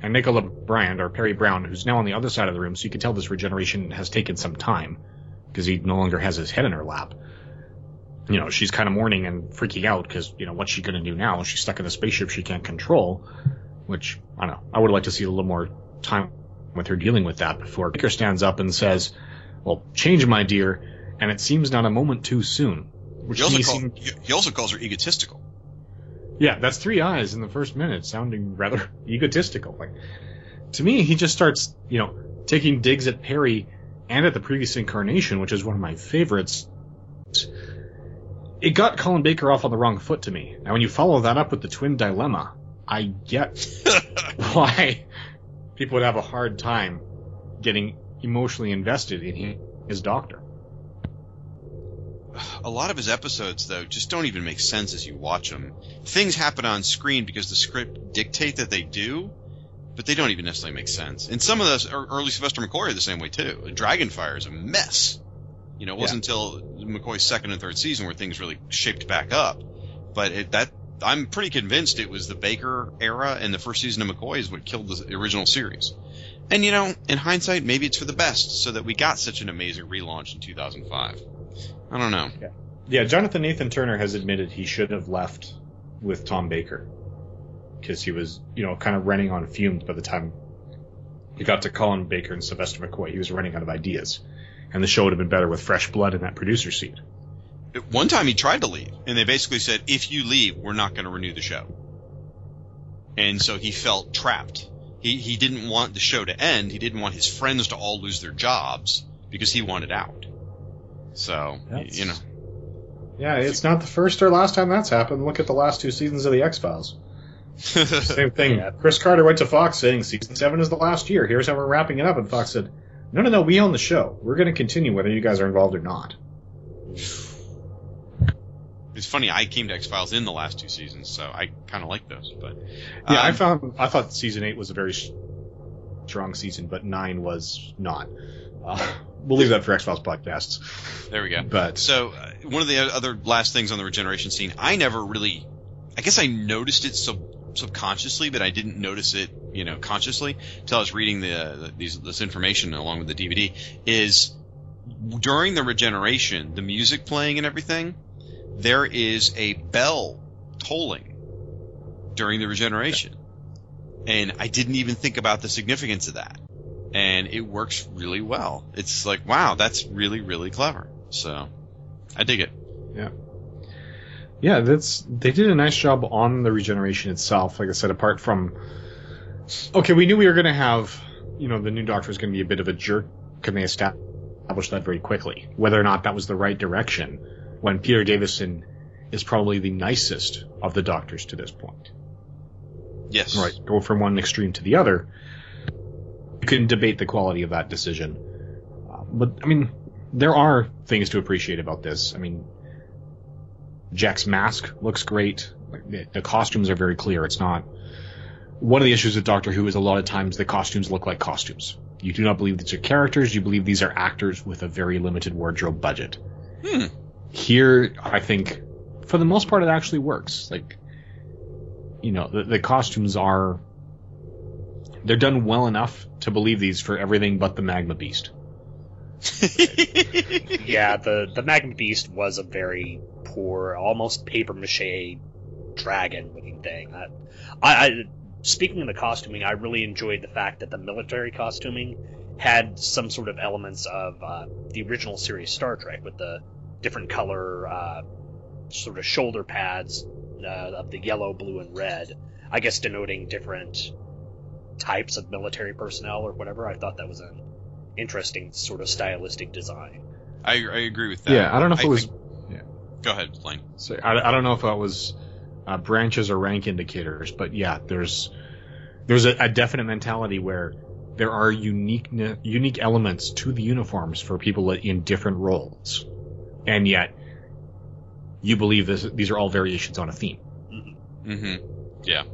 and Nicola Bryant or Peri Brown, who's now on the other side of the room, so you can tell this regeneration has taken some time because he no longer has his head in her lap. You know, she's kind of mourning and freaking out because, you know, what's she going to do now? She's stuck in a spaceship she can't control, which, I don't know, I would like to see a little more time with her dealing with that before Baker stands up and says, well, change, my dear, and it seems not a moment too soon. Which he, also call, seemed- he- he also calls her egotistical. Yeah, that's three eyes in the first minute, sounding rather egotistical. Like to me, he just starts, you know, taking digs at Peri and at the previous incarnation, which is one of my favorites. It got Colin Baker off on the wrong foot to me. Now, when you follow that up with the twin dilemma, I get why people would have a hard time getting emotionally invested in him, his doctor. a lot of his episodes though just don't even make sense as you watch them. Things happen on screen because the script dictate that they do, but they don't even necessarily make sense. And some of those early Sylvester McCoy are the same way too. Dragonfire is a mess. You know, it wasn't until McCoy's second and third season where things really shaped back up. But it, that I'm pretty convinced it was the Baker era and the first season of McCoy is what killed the original series. And you know, in hindsight, maybe it's for the best, so that we got such an amazing relaunch in 2005. I don't know. Yeah, Jonathan Nathan Turner has admitted he should have left with Tom Baker because he was, you know, kind of running on fumes by the time he got to Colin Baker and Sylvester McCoy. He was running out of ideas, and the show would have been better with fresh blood in that producer seat. One time he tried to leave, and they basically said, "If you leave, we're not going to renew the show." And so he felt trapped. He he didn't want the show to end. He didn't want his friends to all lose their jobs because he wanted out. So That's- you know, Yeah, it's not the first or last time that's happened. Look at the last two seasons of the X Files. Same thing. Chris Carter went to Fox saying season seven is the last year. Here's how we're wrapping it up, and Fox said, "No, no, no. We own the show. We're going to continue whether you guys are involved or not." It's funny. I came to X Files in the last two seasons, so I kind of like those. But Yeah, I um, found I thought season eight was a very strong season, but nine was not. Uh, we'll leave that for X Files podcasts. There we go. But So uh, one of the other last things on the regeneration scene, I never really, I guess I noticed it sub, subconsciously, but I didn't notice it, you know, consciously until I was reading the, the these this information along with the DVD. Is during the regeneration, the music playing and everything, there is a bell tolling during the regeneration, and I didn't even think about the significance of that and it works really well. It's like, wow, that's really, really clever. So, I dig it. Yeah. Yeah, that's they did a nice job on the regeneration itself. Like I said, apart from okay, we knew we were going to have, you know, the new Doctor was going to be a bit of a jerk. Can they establish that very quickly? Whether or not that was the right direction, when Peter Davison is probably the nicest of the Doctors to this point. Yes. Right, go from one extreme to the other. You can debate the quality of that decision, uh, but I mean, there are things to appreciate about this. I mean, Jek's mask looks great. The, the costumes are very clear. It's not. One of the issues with Doctor Who is a lot of times the costumes look like costumes. You do not believe these are characters. You believe these are actors with a very limited wardrobe budget. Hmm. Here, I think, for the most part, it actually works. Like, you know, the, the costumes are they're done well enough to believe these for everything but the magma beast. yeah, the the Magma Beast was a very poor, almost paper mache dragon looking thing. I, I, I speaking of the costuming, I really enjoyed the fact that the military costuming had some sort of elements of uh, the original series Star Trek with the different color uh, sort of shoulder pads uh, of the yellow, blue, and red. I guess denoting different types of military personnel or whatever. I thought that was an interesting sort of stylistic design. I, I agree with that. Yeah, I don't know if it was. think- Go ahead, Blaine. So I, I don't know if that was uh, branches or rank indicators, but yeah, there's there's a, a definite mentality where there are unique unique elements to the uniforms for people in different roles, and yet you believe this, these are all variations on a theme. Mm-hmm. Yeah.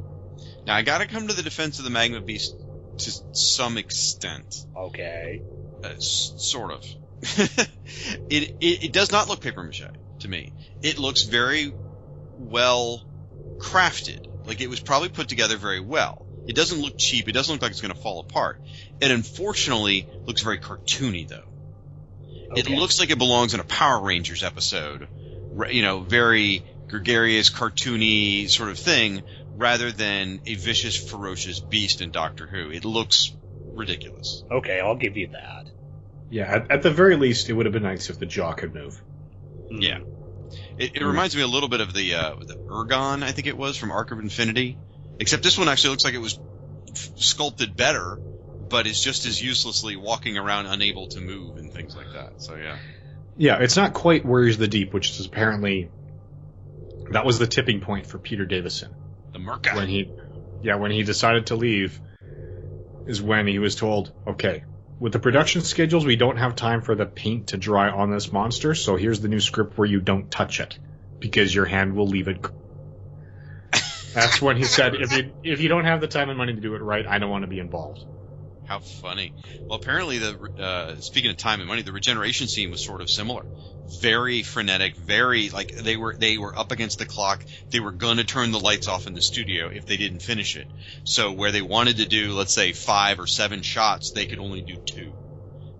Now I gotta come to the defense of the Magma Beast to some extent. Okay. Uh, s- sort of. it, it it does not look paper mache to me. It looks very well crafted. Like it was probably put together very well. It doesn't look cheap. It doesn't look like it's going to fall apart. It unfortunately looks very cartoony though. It looks like it belongs in a Power Rangers episode. You know, very gregarious, cartoony sort of thing, rather than a vicious, ferocious beast in Doctor Who. It looks ridiculous. Okay, I'll give you that. Yeah, at, at the very least, it would have been nice if the jaw could move. Yeah. It, it reminds me a little bit of the uh, the Ergon, I think it was from Arc of Infinity, except this one actually looks like it was f- sculpted better, but is just as uselessly walking around unable to move and things like that. So yeah. Yeah, it's not quite Warriors of the Deep, which is apparently that was the tipping point for Peter Davison. The Myrka. When he, yeah, when he decided to leave, is when he was told, okay, with the production schedules, we don't have time for the paint to dry on this monster, so here's the new script where you don't touch it because your hand will leave it. That's when he said, if you if you don't have the time and money to do it right, I don't want to be involved. How funny. Well, apparently, the uh, speaking of time and money, the regeneration scene was sort of similar. Very frenetic, very like they were they were up against the clock. They were gonna turn the lights off in the studio if they didn't finish it. So where they wanted to do, let's say, five or seven shots, they could only do two.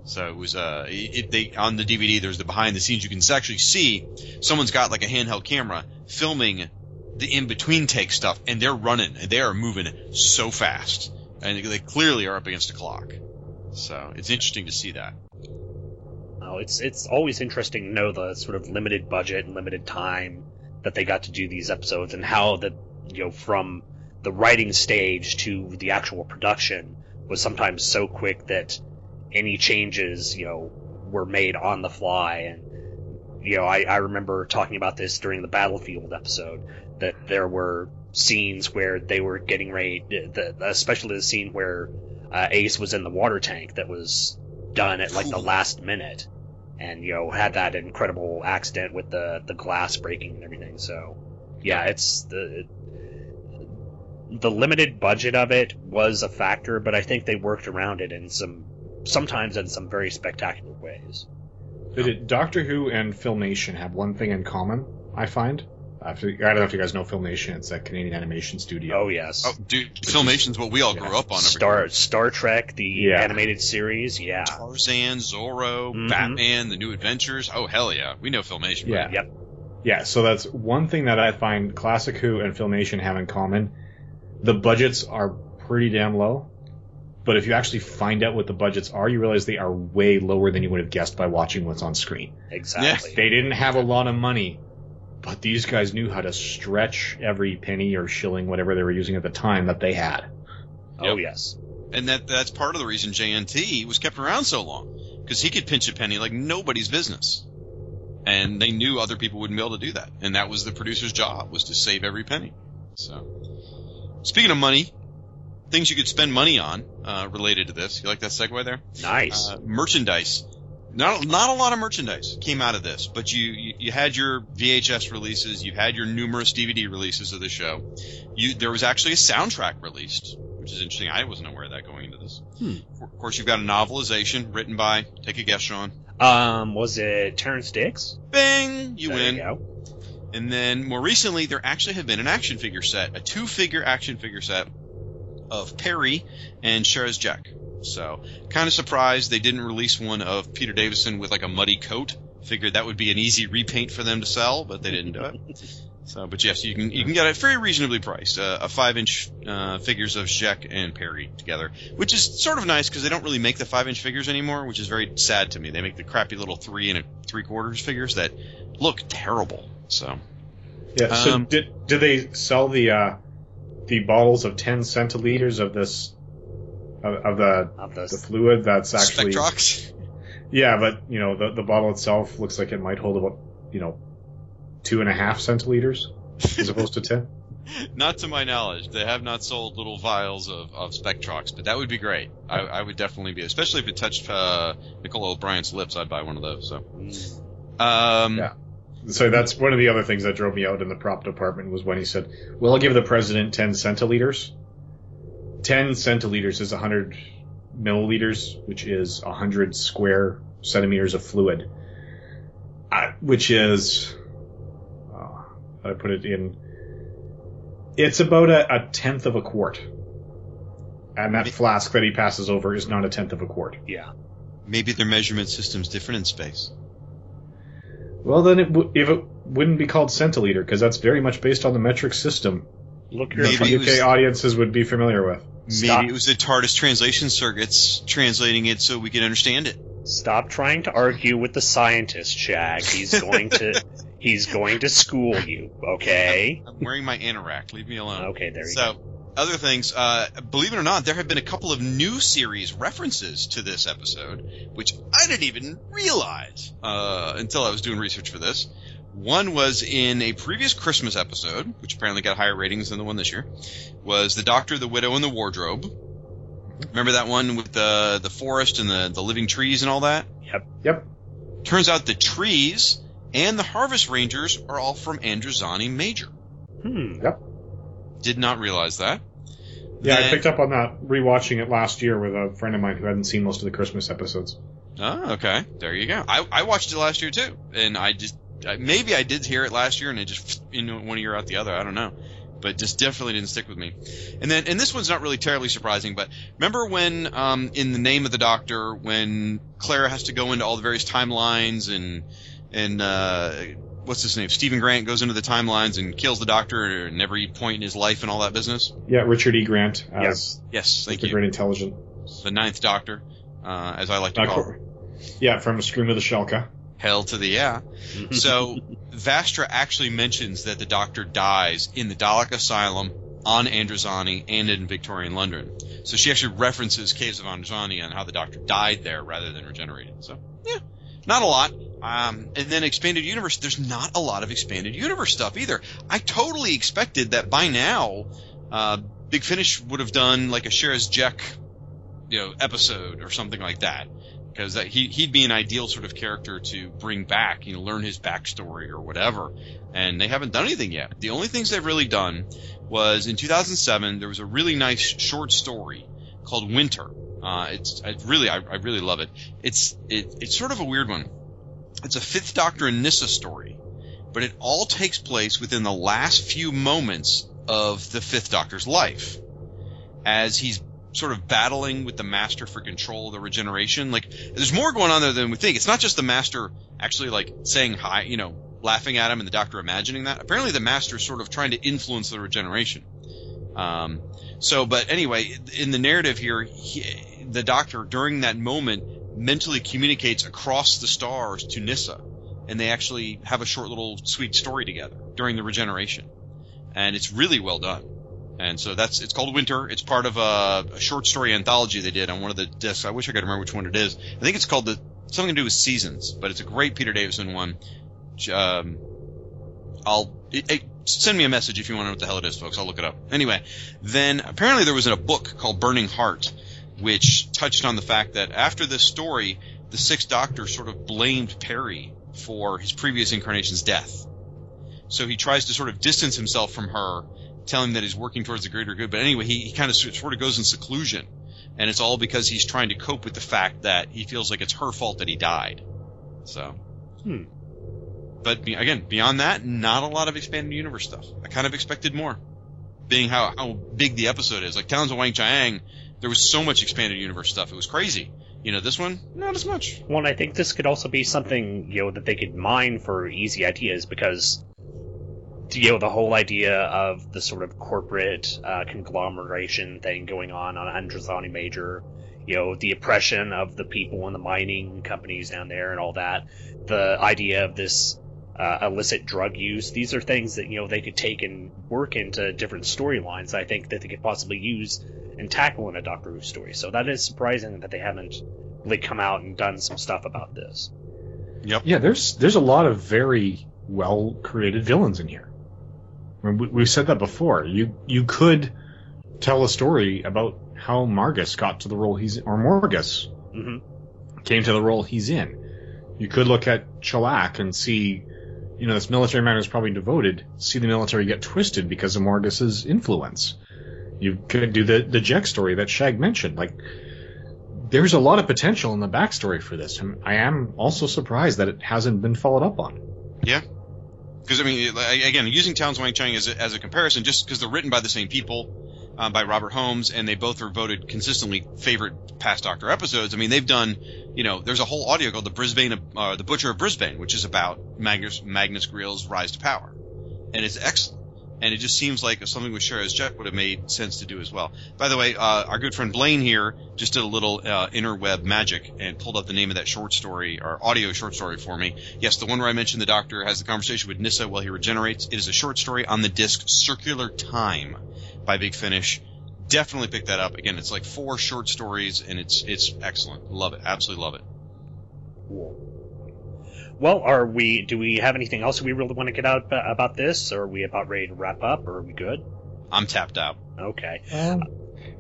So it was uh, it, they on the DVD. There's the behind the scenes. You can actually see someone's got like a handheld camera filming the in between take stuff, and they're running. They are moving so fast and they clearly are up against a clock. So it's interesting to see that. Oh, it's it's always interesting to know the sort of limited budget and limited time that they got to do these episodes, and how that you know from the writing stage to the actual production was sometimes so quick that any changes you know were made on the fly and you know I, I remember talking about this during the battlefield episode that there were scenes where they were getting ready, the, especially the scene where uh, Ace was in the water tank that was done at like the last minute, and you know had that incredible accident with the the glass breaking and everything. So yeah, it's the the limited budget of it was a factor, but I think they worked around it in some sometimes in some very spectacular ways. Did Doctor Who and Filmation have one thing in common? I find I don't know if you guys know Filmation. It's that Canadian animation studio. Oh yes. Oh, dude, Filmation's what we all grew up on. Star Star Trek, the yeah. animated series. Yeah. Tarzan, Zorro, mm-hmm. Batman, The New Adventures. Oh hell yeah, we know Filmation. Yeah. Right? Yep. Yeah. So that's one thing that I find Classic Who and Filmation have in common. The budgets are pretty damn low. But if you actually find out what the budgets are, you realize they are way lower than you would have guessed by watching what's on screen. Exactly. Yeah. They didn't have a lot of money but these guys knew how to stretch every penny or shilling, whatever they were using at the time, that they had. Oh yes, and that that's part of the reason JNT was kept around so long because he could pinch a penny like nobody's business, and they knew other people wouldn't be able to do that, and that was the producer's job was to save every penny. So, speaking of money, things you could spend money on uh, related to this. You like that segue there? Nice. Uh, merchandise not not a lot of merchandise came out of this, but you, you, you had your VHS releases, you had your numerous DVD releases of the show. You there was actually a soundtrack released, which is interesting. I wasn't aware of that going into this. Hmm. Of course, you've got a novelization written by. Take a guess, Shawn. Um, was it Terrance Dicks? Bing, you there win. You and then more recently, there actually have been an action figure set, a two-figure action figure set of Peri and Jek. So, kind of surprised they didn't release one of Peter Davison with like a muddy coat. Figured that would be an easy repaint for them to sell, but they didn't do it. So, but yes, you can you can get it very reasonably priced. Uh, a five inch uh, figures of Jek and Peri together, which is sort of nice because they don't really make the five inch figures anymore, which is very sad to me. They make the crappy little three and a three quarters figures that look terrible. So, yeah. So um, did did they sell the uh, the bottles of ten centiliters of this of, of the of the fluid that's actually Spectrox. Yeah, but you know the the bottle itself looks like it might hold about you know two and a half centiliters as opposed to ten. Not to my knowledge, they have not sold little vials of, of Spectrox, but that would be great. I, I would definitely be, especially if it touched uh, Nicola O'Brien's lips. I'd buy one of those. So, um, yeah. So that's one of the other things that drove me out in the prop department was when he said, "Well, I'll give the president ten centiliters." 10 centiliters is 100 milliliters, which is 100 square centimeters of fluid, uh, which is, uh, how do I put it in? It's about a, a tenth of a quart. And that flask that he passes over is not a tenth of a quart. Yeah. Maybe their measurement system's different in space. Well, then it w- if it wouldn't be called centiliter, because that's very much based on the metric system. Look, your UK was... audiences would be familiar with. Stop. Maybe it was the TARDIS translation circuits translating it so we could understand it. Stop trying to argue with the scientist, Shag. He's going to He's going to school you, okay? I'm wearing my anorak. Leave me alone. Okay, there you so, go. Other things, uh, believe it or not, there have been a couple of new series references to this episode, which I didn't even realize uh, until I was doing research for this. One was in a previous Christmas episode, which apparently got higher ratings than the one this year. Was the Doctor, the Widow, and the Wardrobe. Remember that one with the the forest and the the living trees and all that? Yep. Yep. Turns out the trees and the Harvest Rangers are all from Androzani Major. Hmm. Yep. Did not realize that. Yeah, I picked up on that rewatching it last year with a friend of mine who hadn't seen most of the Christmas episodes. Oh, okay. There you go. I, I watched it last year too, and I just I- maybe I did hear it last year, and it just in one year out the other. I don't know, but just definitely didn't stick with me. And then and this one's not really terribly surprising, but remember when um, in the name of the Doctor, when Clara has to go into all the various timelines and and uh, what's his name, Stephen Grant goes into the timelines and kills the Doctor in every point in his life and all that business. Yeah, Richard E. Grant as Yes, thank the you. Great Intelligence. The Ninth Doctor, uh, as I like to Uh, call. cor- yeah, from the Scream of the Shalka. Hell to the yeah. So Vastra actually mentions that the Doctor dies in the Dalek Asylum on Androzani and in Victorian London. So she actually references Caves of Androzani and how the Doctor died there rather than regenerated. So yeah, not a lot. Um, and then expanded universe. There's not a lot of expanded universe stuff either. I totally expected that by now, uh, Big Finish would have done like a Sharaz Jek, you know, episode or something like that because he he'd be an ideal sort of character to bring back, you know, learn his backstory or whatever. And they haven't done anything yet. The only things they've really done was in 2007 there was a really nice short story called Winter. Uh, it's I really I, I really love it. It's it, it's sort of a weird one. It's a Fifth Doctor and Nyssa story, but it all takes place within the last few moments of the Fifth Doctor's life, as he's sort of battling with the Master for control of the regeneration. Like, there's more going on there than we think. It's not just the Master actually like saying hi, you know, laughing at him, and the Doctor imagining that. Apparently, the Master is sort of trying to influence the regeneration. Um, so, but anyway, in the narrative here, he, the Doctor during that moment mentally communicates across the stars to Nyssa, and they actually have a short little sweet story together during the regeneration, and it's really well done. And so that's it's called Winter. It's part of a, a short story anthology they did on one of the discs. I wish I could remember which one it is. I think it's called the something to do with seasons, but it's a great Peter Davison one. Um, I'll it, it, send me a message if you want to know what the hell it is, folks. I'll look it up. Anyway, then apparently there was a book called Burning Heart, which touched on the fact that after this story, the Sixth Doctor sort of blamed Peri for his previous incarnation's death. So he tries to sort of distance himself from her, telling him that he's working towards the greater good. But anyway, he, he kind of sort of goes in seclusion, and it's all because he's trying to cope with the fact that he feels like it's her fault that he died. So. Hmm. But be, again, beyond that, not a lot of expanded universe stuff. I kind of expected more, being how how big the episode is. Like Talons of Weng-Chiang, there was so much expanded universe stuff. It was crazy. You know, this one, not as much. Well, and I think this could also be something you know that they could mine for easy ideas because you know the whole idea of the sort of corporate uh, conglomeration thing going on on Androzani Major, you know the oppression of the people and the mining companies down there and all that, the idea of this uh, illicit drug use. These are things that you know they could take and work into different storylines. I think that they could possibly use and tackle in a Doctor Who story. So that is surprising that they haven't really come out and done some stuff about this. Yep. Yeah, there's there's a lot of very well created villains in here. I mean, we, we've said that before. You you could tell a story about how Morgus got to the role he's or Morgus mm-hmm. came to the role he's in. You could look at Chellak and see, you know, this military man was probably devoted. See the military get twisted because of Morgus's influence. You could do the the Jek story that Shag mentioned. Like, there's a lot of potential in the backstory for this. I am also surprised that it hasn't been followed up on. Yeah. Because I mean, again, using Talons Weng-Chiang as a, as a comparison, just because they're written by the same people, uh, by Robert Holmes, and they both are voted consistently favorite past Doctor episodes. I mean, they've done, you know, there's a whole audio called the Brisbane, uh, the Butcher of Brisbane, which is about Magnus Magnus Greel's rise to power, and it's excellent. and it just seems like something with Sharaz Jek would have made sense to do as well. By the way, uh, our good friend Blaine here just did a little uh, interweb magic and pulled up the name of that short story or audio short story for me. Yes, the one where I mentioned the Doctor has the conversation with Nyssa while he regenerates. It is a short story on the disc Circular Time by Big Finish. Definitely pick that up. Again, it's like four short stories, and it's it's excellent. Love it. Absolutely love it. Cool. Well, are we? Do we have anything else we really want to get out about this? Or are we about ready to wrap up? Or are we good? I'm tapped out. Okay. Um,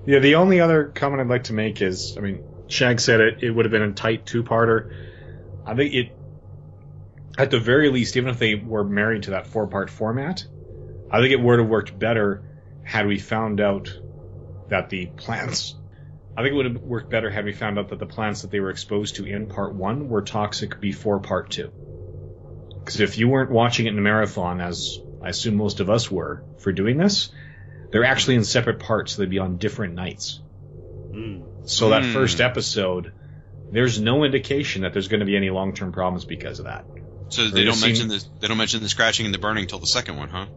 yeah, the only other comment I'd like to make is, I mean, Shag said it. It would have been a tight two-parter. I think it, at the very least, even if they were married to that four-part format, I think it would have worked better had we found out that the plants. I think it would have worked better had we found out that the plants that they were exposed to in part one were toxic before part two. Because if you weren't watching it in a marathon, as I assume most of us were for doing this, they're actually in separate parts, so they'd be on different nights. Mm. So that Mm. first episode, there's no indication that there's going to be any long-term problems because of that. So Or they don't seen- mention the they don't mention the scratching and the burning till the second one, huh?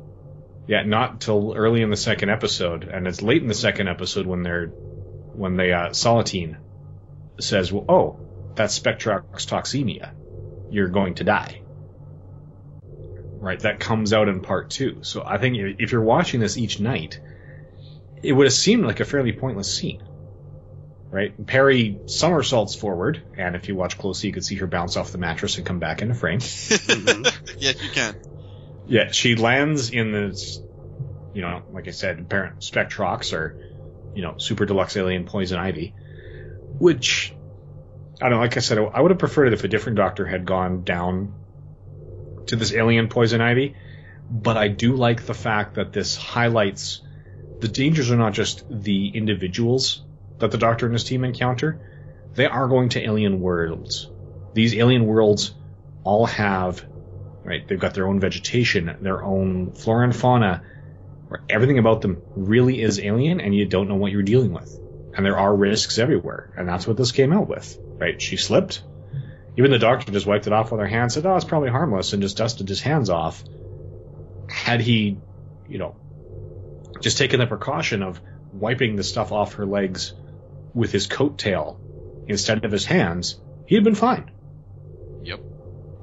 Yeah, not till early in the second episode, and it's late in the second episode when they're when they uh, says, "Well, oh, that's Spectrox toxemia. You're going to die." Right, that comes out in part two. So I think if you're watching this each night, it would have seemed like a fairly pointless scene. Right, Peri somersaults forward, and if you watch closely, you could see her bounce off the mattress and come back into frame. yes, you can. Yeah, she lands in this, you know, like I said, apparent Spectrox or, you know, super deluxe alien poison ivy, which, I don't know, like I said, I would have preferred it if a different doctor had gone down to this alien poison ivy, but I do like the fact that this highlights the dangers are not just the individuals that the doctor and his team encounter, they are going to alien worlds. These alien worlds all have right? They've got their own vegetation, their own flora and fauna, where everything about them really is alien and you don't know what you're dealing with. And there are risks everywhere. And that's what this came out with, right? She slipped. Even the doctor just wiped it off with her hand, said, oh, it's probably harmless, and just dusted his hands off. Had he, you know, just taken the precaution of wiping the stuff off her legs with his coat tail instead of his hands, he'd been fine.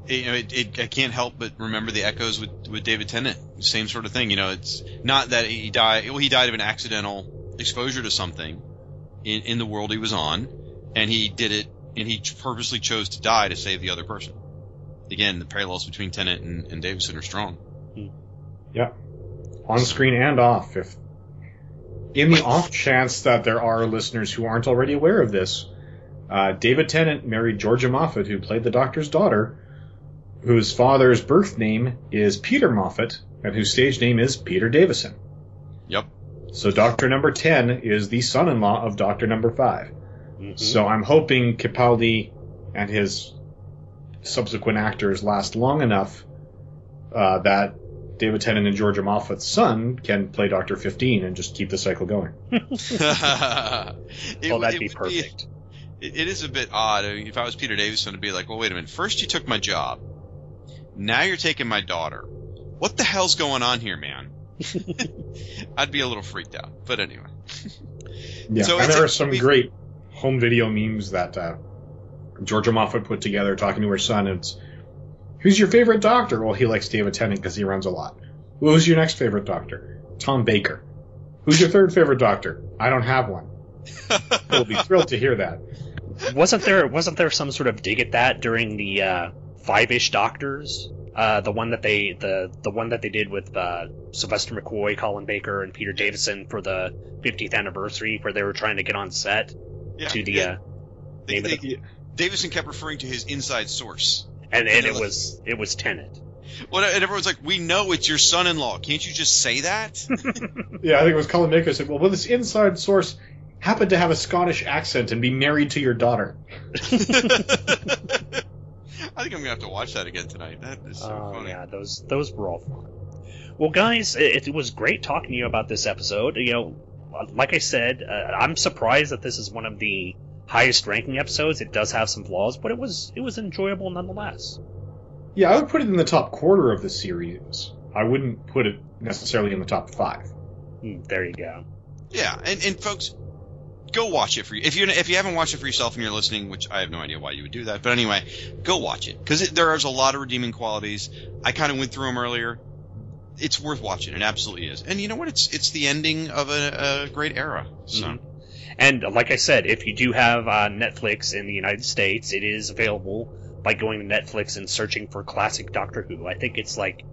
It, you know, it, it, I can't help but remember the echoes with, with David Tennant. Same sort of thing. You know, it's not that he died. Well, he died of an accidental exposure to something in, in the world he was on, and he did it, and he purposely chose to die to save the other person. Again, the parallels between Tennant and, and Davison are strong. Yeah. On screen and off. If in the off chance that there are listeners who aren't already aware of this, uh, David Tennant married Georgia Moffett, who played the Doctor's daughter, whose father's birth name is Peter Moffett, and whose stage name is Peter Davison. Yep. So Doctor Number Ten is the son-in-law of Doctor Number 5 Mhm. So I'm hoping Capaldi and his subsequent actors last long enough uh, that David Tennant and Georgia Moffett's son can play Doctor 15 and just keep the cycle going. It well, would- that'd it be perfect. it, it is a bit odd. I mean, if I was Peter Davison, to be like, well, wait a minute. First, you took my job. Now you're taking my daughter. What the hell's going on here, man? I'd be a little freaked out. But anyway. Yeah, So and there are some we- great home video memes that uh, Georgia Moffett put together talking to her son. It's who's your favorite doctor? Well, he likes David Tennant because he runs a lot. Well, who's your next favorite doctor? Tom Baker. Who's your third favorite doctor? I don't have one. He'll be thrilled to hear that. wasn't there wasn't there some sort of dig at that during the uh, Five-ish Doctors? Uh, the one that they the the one that they did with uh, Sylvester McCoy, Colin Baker, and Peter Davison for the 50th anniversary, where they were trying to get on set Yeah, to the yeah. uh, They- name of they- the Davison kept referring to his inside source. and, and it like- was it was Tennant. Well, and everyone's like, we know it's your son-in-law. Can't you just say that? Yeah, I think it was Colin Baker said, well, well, this inside source happened to have a Scottish accent and be married to your daughter. I think I'm gonna have to watch that again tonight. That is so Oh funny. yeah, those those were all fun. Well, guys, it, it was great talking to you about this episode. You know, like I said, uh, I'm surprised that this is one of the highest ranking episodes. It does have some flaws, but it was it was enjoyable nonetheless. Yeah, I would put it in the top quarter of the series. I wouldn't put it necessarily in the top five. Mm, there you go. Yeah, and, and folks, go watch it for you. If you if you haven't watched it for yourself and you're listening, which I have no idea why you would do that, but anyway, go watch it because there is a lot of redeeming qualities. I kind of went through them earlier. It's worth watching. It absolutely is. And you know what? It's it's the ending of a, a great era. So. Mhm. And like I said, if you do have uh, Netflix in the United States, it is available by going to Netflix and searching for classic Doctor Who. I think it's like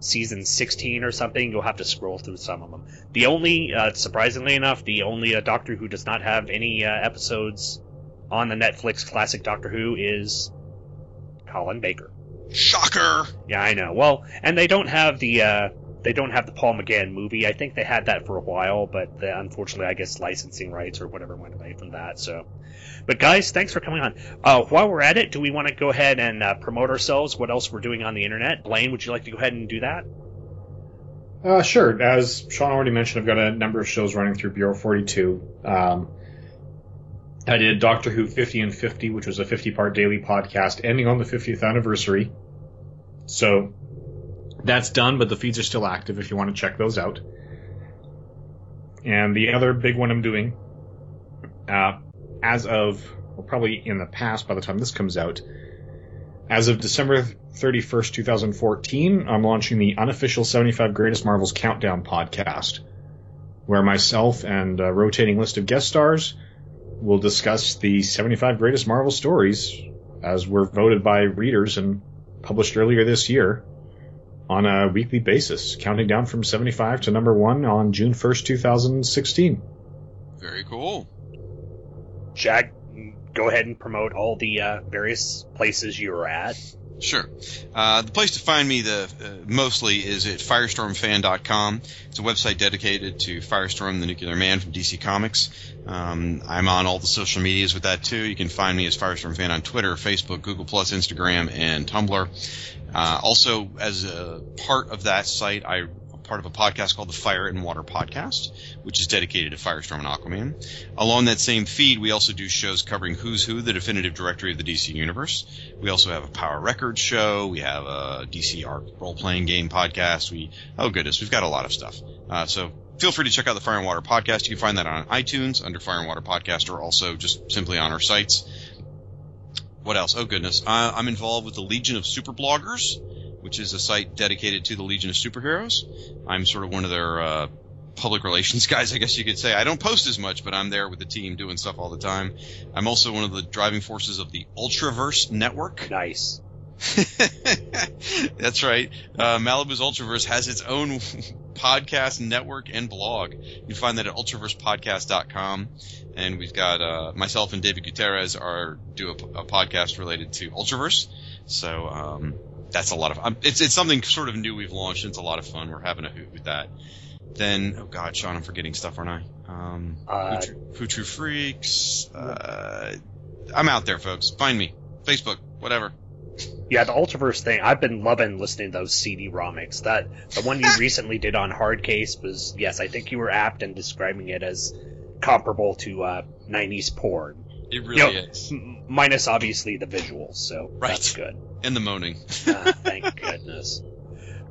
season 16 or something. You'll have to scroll through some of them. The only, uh, surprisingly enough, the only uh, Doctor Who does not have any uh, episodes on the Netflix classic Doctor Who is Colin Baker. Shocker! Yeah, I know. Well, and they don't have the uh, they don't have the Paul McGann movie. I think they had that for a while, but the, unfortunately, I guess licensing rights or whatever went away from that. So, but guys, thanks for coming on. Uh, while we're at it, do we want to go ahead and uh, promote ourselves? What else we're doing on the internet? Blaine, would you like to go ahead and do that? Uh, sure. As Shawn already mentioned, I've got a number of shows running through Bureau 42. Um, I did Doctor Who 50 and 50, which was a 50 part daily podcast ending on the 50th anniversary. So that's done, but the feeds are still active if you want to check those out. And the other big one I'm doing, uh, as of, well, probably in the past by the time this comes out, as of December 31st, 2014, I'm launching the unofficial 75 Greatest Marvels Countdown podcast, where myself and a rotating list of guest stars will discuss the 75 greatest Marvel stories as were voted by readers and published earlier this year on a weekly basis, counting down from 75 to number one on June 1st, 2016. Very cool. Shag, go ahead and promote all the uh, various places you're at. Sure. Uh, the place to find me the uh, mostly is at firestormfan.com. It's a website dedicated to Firestorm, the Nuclear Man from DC Comics. Um, I'm on all the social medias with that too. You can find me as Firestorm Fan on Twitter, Facebook, Google Plus, Instagram, and Tumblr. Uh, also, as a part of that site, I part of a podcast called the Fire and Water Podcast, which is dedicated to Firestorm and Aquaman. Along that same feed, we also do shows covering Who's Who, the definitive directory of the DC Universe. We also have a Power Records show. We have a DC Arc role-playing game podcast. We, oh goodness, we've got a lot of stuff. Uh, so feel free to check out the Fire and Water Podcast. You can find that on iTunes under Fire and Water Podcast or also just simply on our sites. What else? Oh goodness. Uh, I'm involved with the Legion of Super Bloggers, which is a site dedicated to the Legion of Superheroes. I'm sort of one of their uh, public relations guys, I guess you could say. I don't post as much, but I'm there with the team doing stuff all the time. I'm also one of the driving forces of the Ultraverse Network. Nice. That's right. Uh, Malibu's Ultraverse has its own podcast network and blog. You can find that at ultraversepodcast.com. And we've got uh, myself and David Gutierrez are do a, a podcast related to Ultraverse. So um, that's a lot of um, it's it's something sort of new we've launched. And it's a lot of fun. We're having a hoot with that. Then oh god, Shawn, I'm forgetting stuff, aren't I? Um, Uh, True- Freaks. Uh, I'm out there, folks. Find me. Facebook, whatever. Yeah, the Ultraverse thing. I've been loving listening to those CD-ROMics. That the one you recently did on Hardcase was yes, I think you were apt in describing it as comparable to uh, '90s porn. It really You know, is. m- minus obviously the visuals, so Right. that's good. And the moaning. Uh, thank goodness.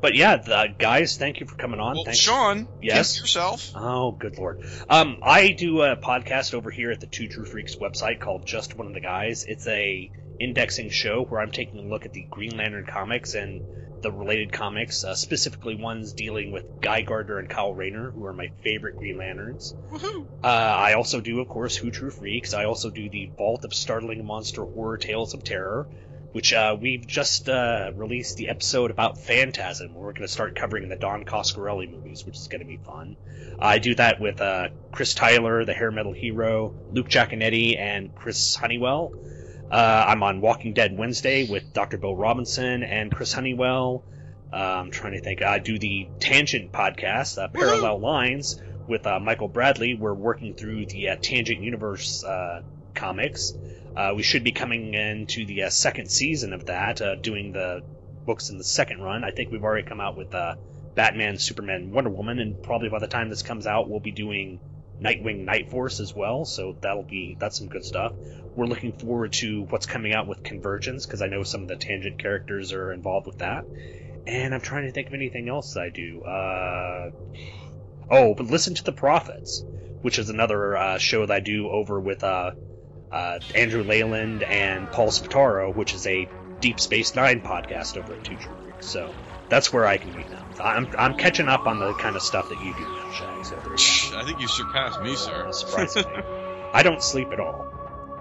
But yeah, the, guys, thank you for coming on. Well, Thanks. Shawn, Yes? yourself. Oh, good lord. Um, I do a podcast over here at the Two True Freaks website called Just One of the Guys. It's a indexing show where I'm taking a look at the Green Lantern comics and the related comics, uh, specifically ones dealing with Guy Gardner and Kyle Rayner, who are my favorite Green Lanterns. Uh, I also do, of course, Who True Freaks. I also do the Vault of Startling Monster Horror Tales of Terror, which uh, we've just uh, released the episode about Phantasm. Where we're going to start covering the Don Coscarelli movies, which is going to be fun. I do that with uh, Chris Tyler, the hair metal hero, Luke Giaconetti, and Chris Honeywell. Uh, I'm on Walking Dead Wednesday with Dr. Bill Robinson and Chris Honeywell. Uh, I'm trying to think. I do the Tangent podcast, uh, Parallel Lines, with uh, Michael Bradley. We're working through the uh, Tangent Universe uh, comics. Uh, we should be coming into the uh, second season of that, uh, doing the books in the second run. I think we've already come out with uh, Batman, Superman, Wonder Woman, and probably by the time this comes out, we'll be doing Nightwing, Night Force as well. So that'll be that's some good stuff. We're looking forward to what's coming out with Convergence because I know some of the Tangent characters are involved with that. And I'm trying to think of anything else I do. Uh, oh, but listen to the Prophets, which is another uh, show that I do over with uh, Andrew Leyland and Paul Spataro, which is a Deep Space Nine podcast over at Two True Freaks. So that's where I can be now. I'm I'm catching up on the kind of stuff that you do now. So I think you surpassed me, sir. Surprisingly. I don't sleep at all.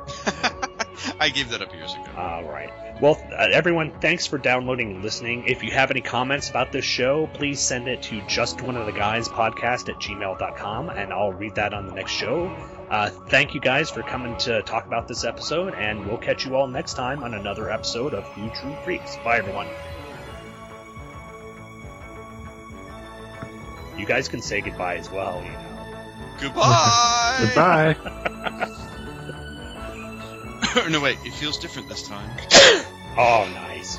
I gave that up years ago. All right. Well, uh, everyone, thanks for downloading and listening. If you have any comments about this show, please send it to just one of the guys podcast at gmail.com and I'll read that on the next show. Uh, thank you guys for coming to talk about this episode, and we'll catch you all next time on another episode of Who True Freaks. Bye, everyone. You guys can say goodbye as well, you know. Goodbye. Goodbye. no, wait. It feels different this time. oh, nice.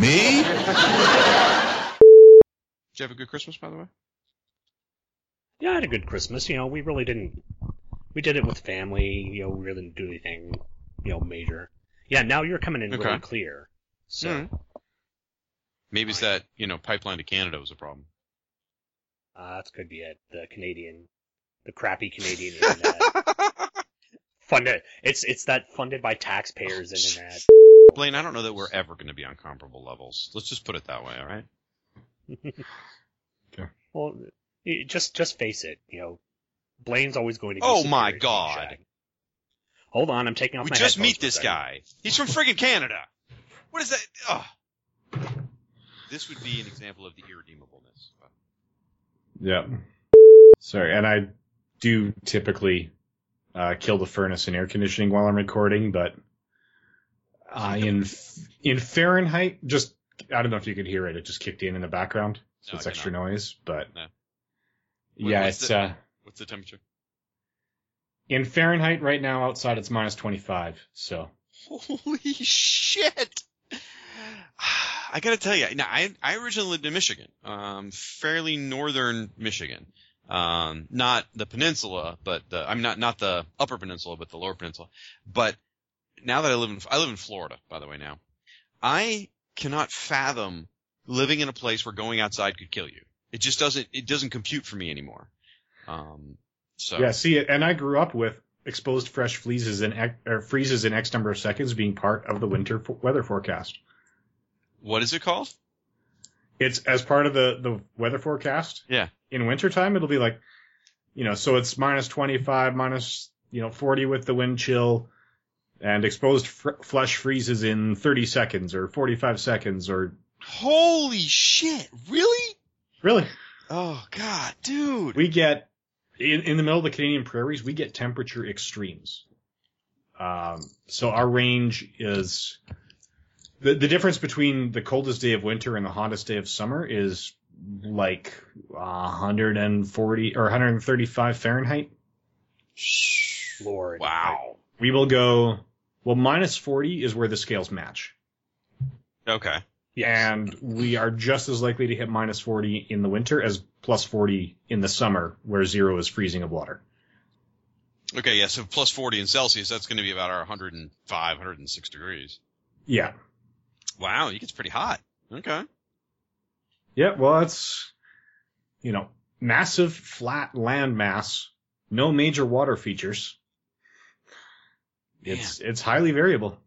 me. Did you have a good Christmas, by the way? Yeah, I had a good Christmas. You know, we really didn't. We did it with family. You know, we really didn't do anything, you know, major. Yeah, now you're coming in Okay. really clear. So Mm. Maybe it's that you know pipeline to Canada was a problem. uh, that could be it. The Canadian, the crappy Canadian internet. Funded. It's it's that funded by taxpayers oh, internet. Blaine, I don't know that we're ever going to be on comparable levels. Let's just put it that way, all right? okay. Well, just just face it. You know, Blaine's always going to. Be Oh my superior to you, God. Hold on, I'm taking off my. We just meet this second. guy. He's from friggin' Canada. What is that? Ugh. This would be an example of the irredeemableness. Yeah. Sorry, and I do typically uh, kill the furnace and air conditioning while I'm recording, but uh, in in Fahrenheit, just I don't know if you could hear it. It just kicked in in the background, so No, it's extra noise. But No. yeah, it's the- uh, What's the temperature? in Fahrenheit right now. Outside, it's minus 25. So Holy shit! I gotta tell you, now I I originally lived in Michigan, um, fairly northern Michigan, um, not the peninsula, but the I'm not not the upper peninsula, but the lower peninsula. But now that I live in I live in Florida, by the way. Now, I cannot fathom living in a place where going outside could kill you. It just doesn't it doesn't compute for me anymore. Um, so yeah, see it, and I grew up with exposed fresh freezes in or freezes in X number of seconds being part of the winter fo- weather forecast. what is it called? It's as part of the the weather forecast. Yeah. In wintertime, it'll be like, you know, so it's minus 25, minus, you know, 40 with the wind chill, and exposed fr- flesh freezes in 30 seconds or 45 seconds or. Holy shit! Really? Really? Oh god, dude. We get, in, in the middle of the Canadian prairies, we get temperature extremes. Um, so our range is the the difference between the coldest day of winter and the hottest day of summer is like uh, 140 or 135 Fahrenheit. Lord. Wow. We will go well minus 40 is where the scales match. Okay. And we are just as likely to hit minus 40 in the winter as plus 40 in the summer, where zero is freezing of water. Okay, yeah, so plus 40 in Celsius, that's going to be about our 105, 106 degrees. Yeah. Wow, it gets pretty hot. Okay. Yeah, well, it's, you know, massive flat land mass, no major water features. It's, it's highly variable.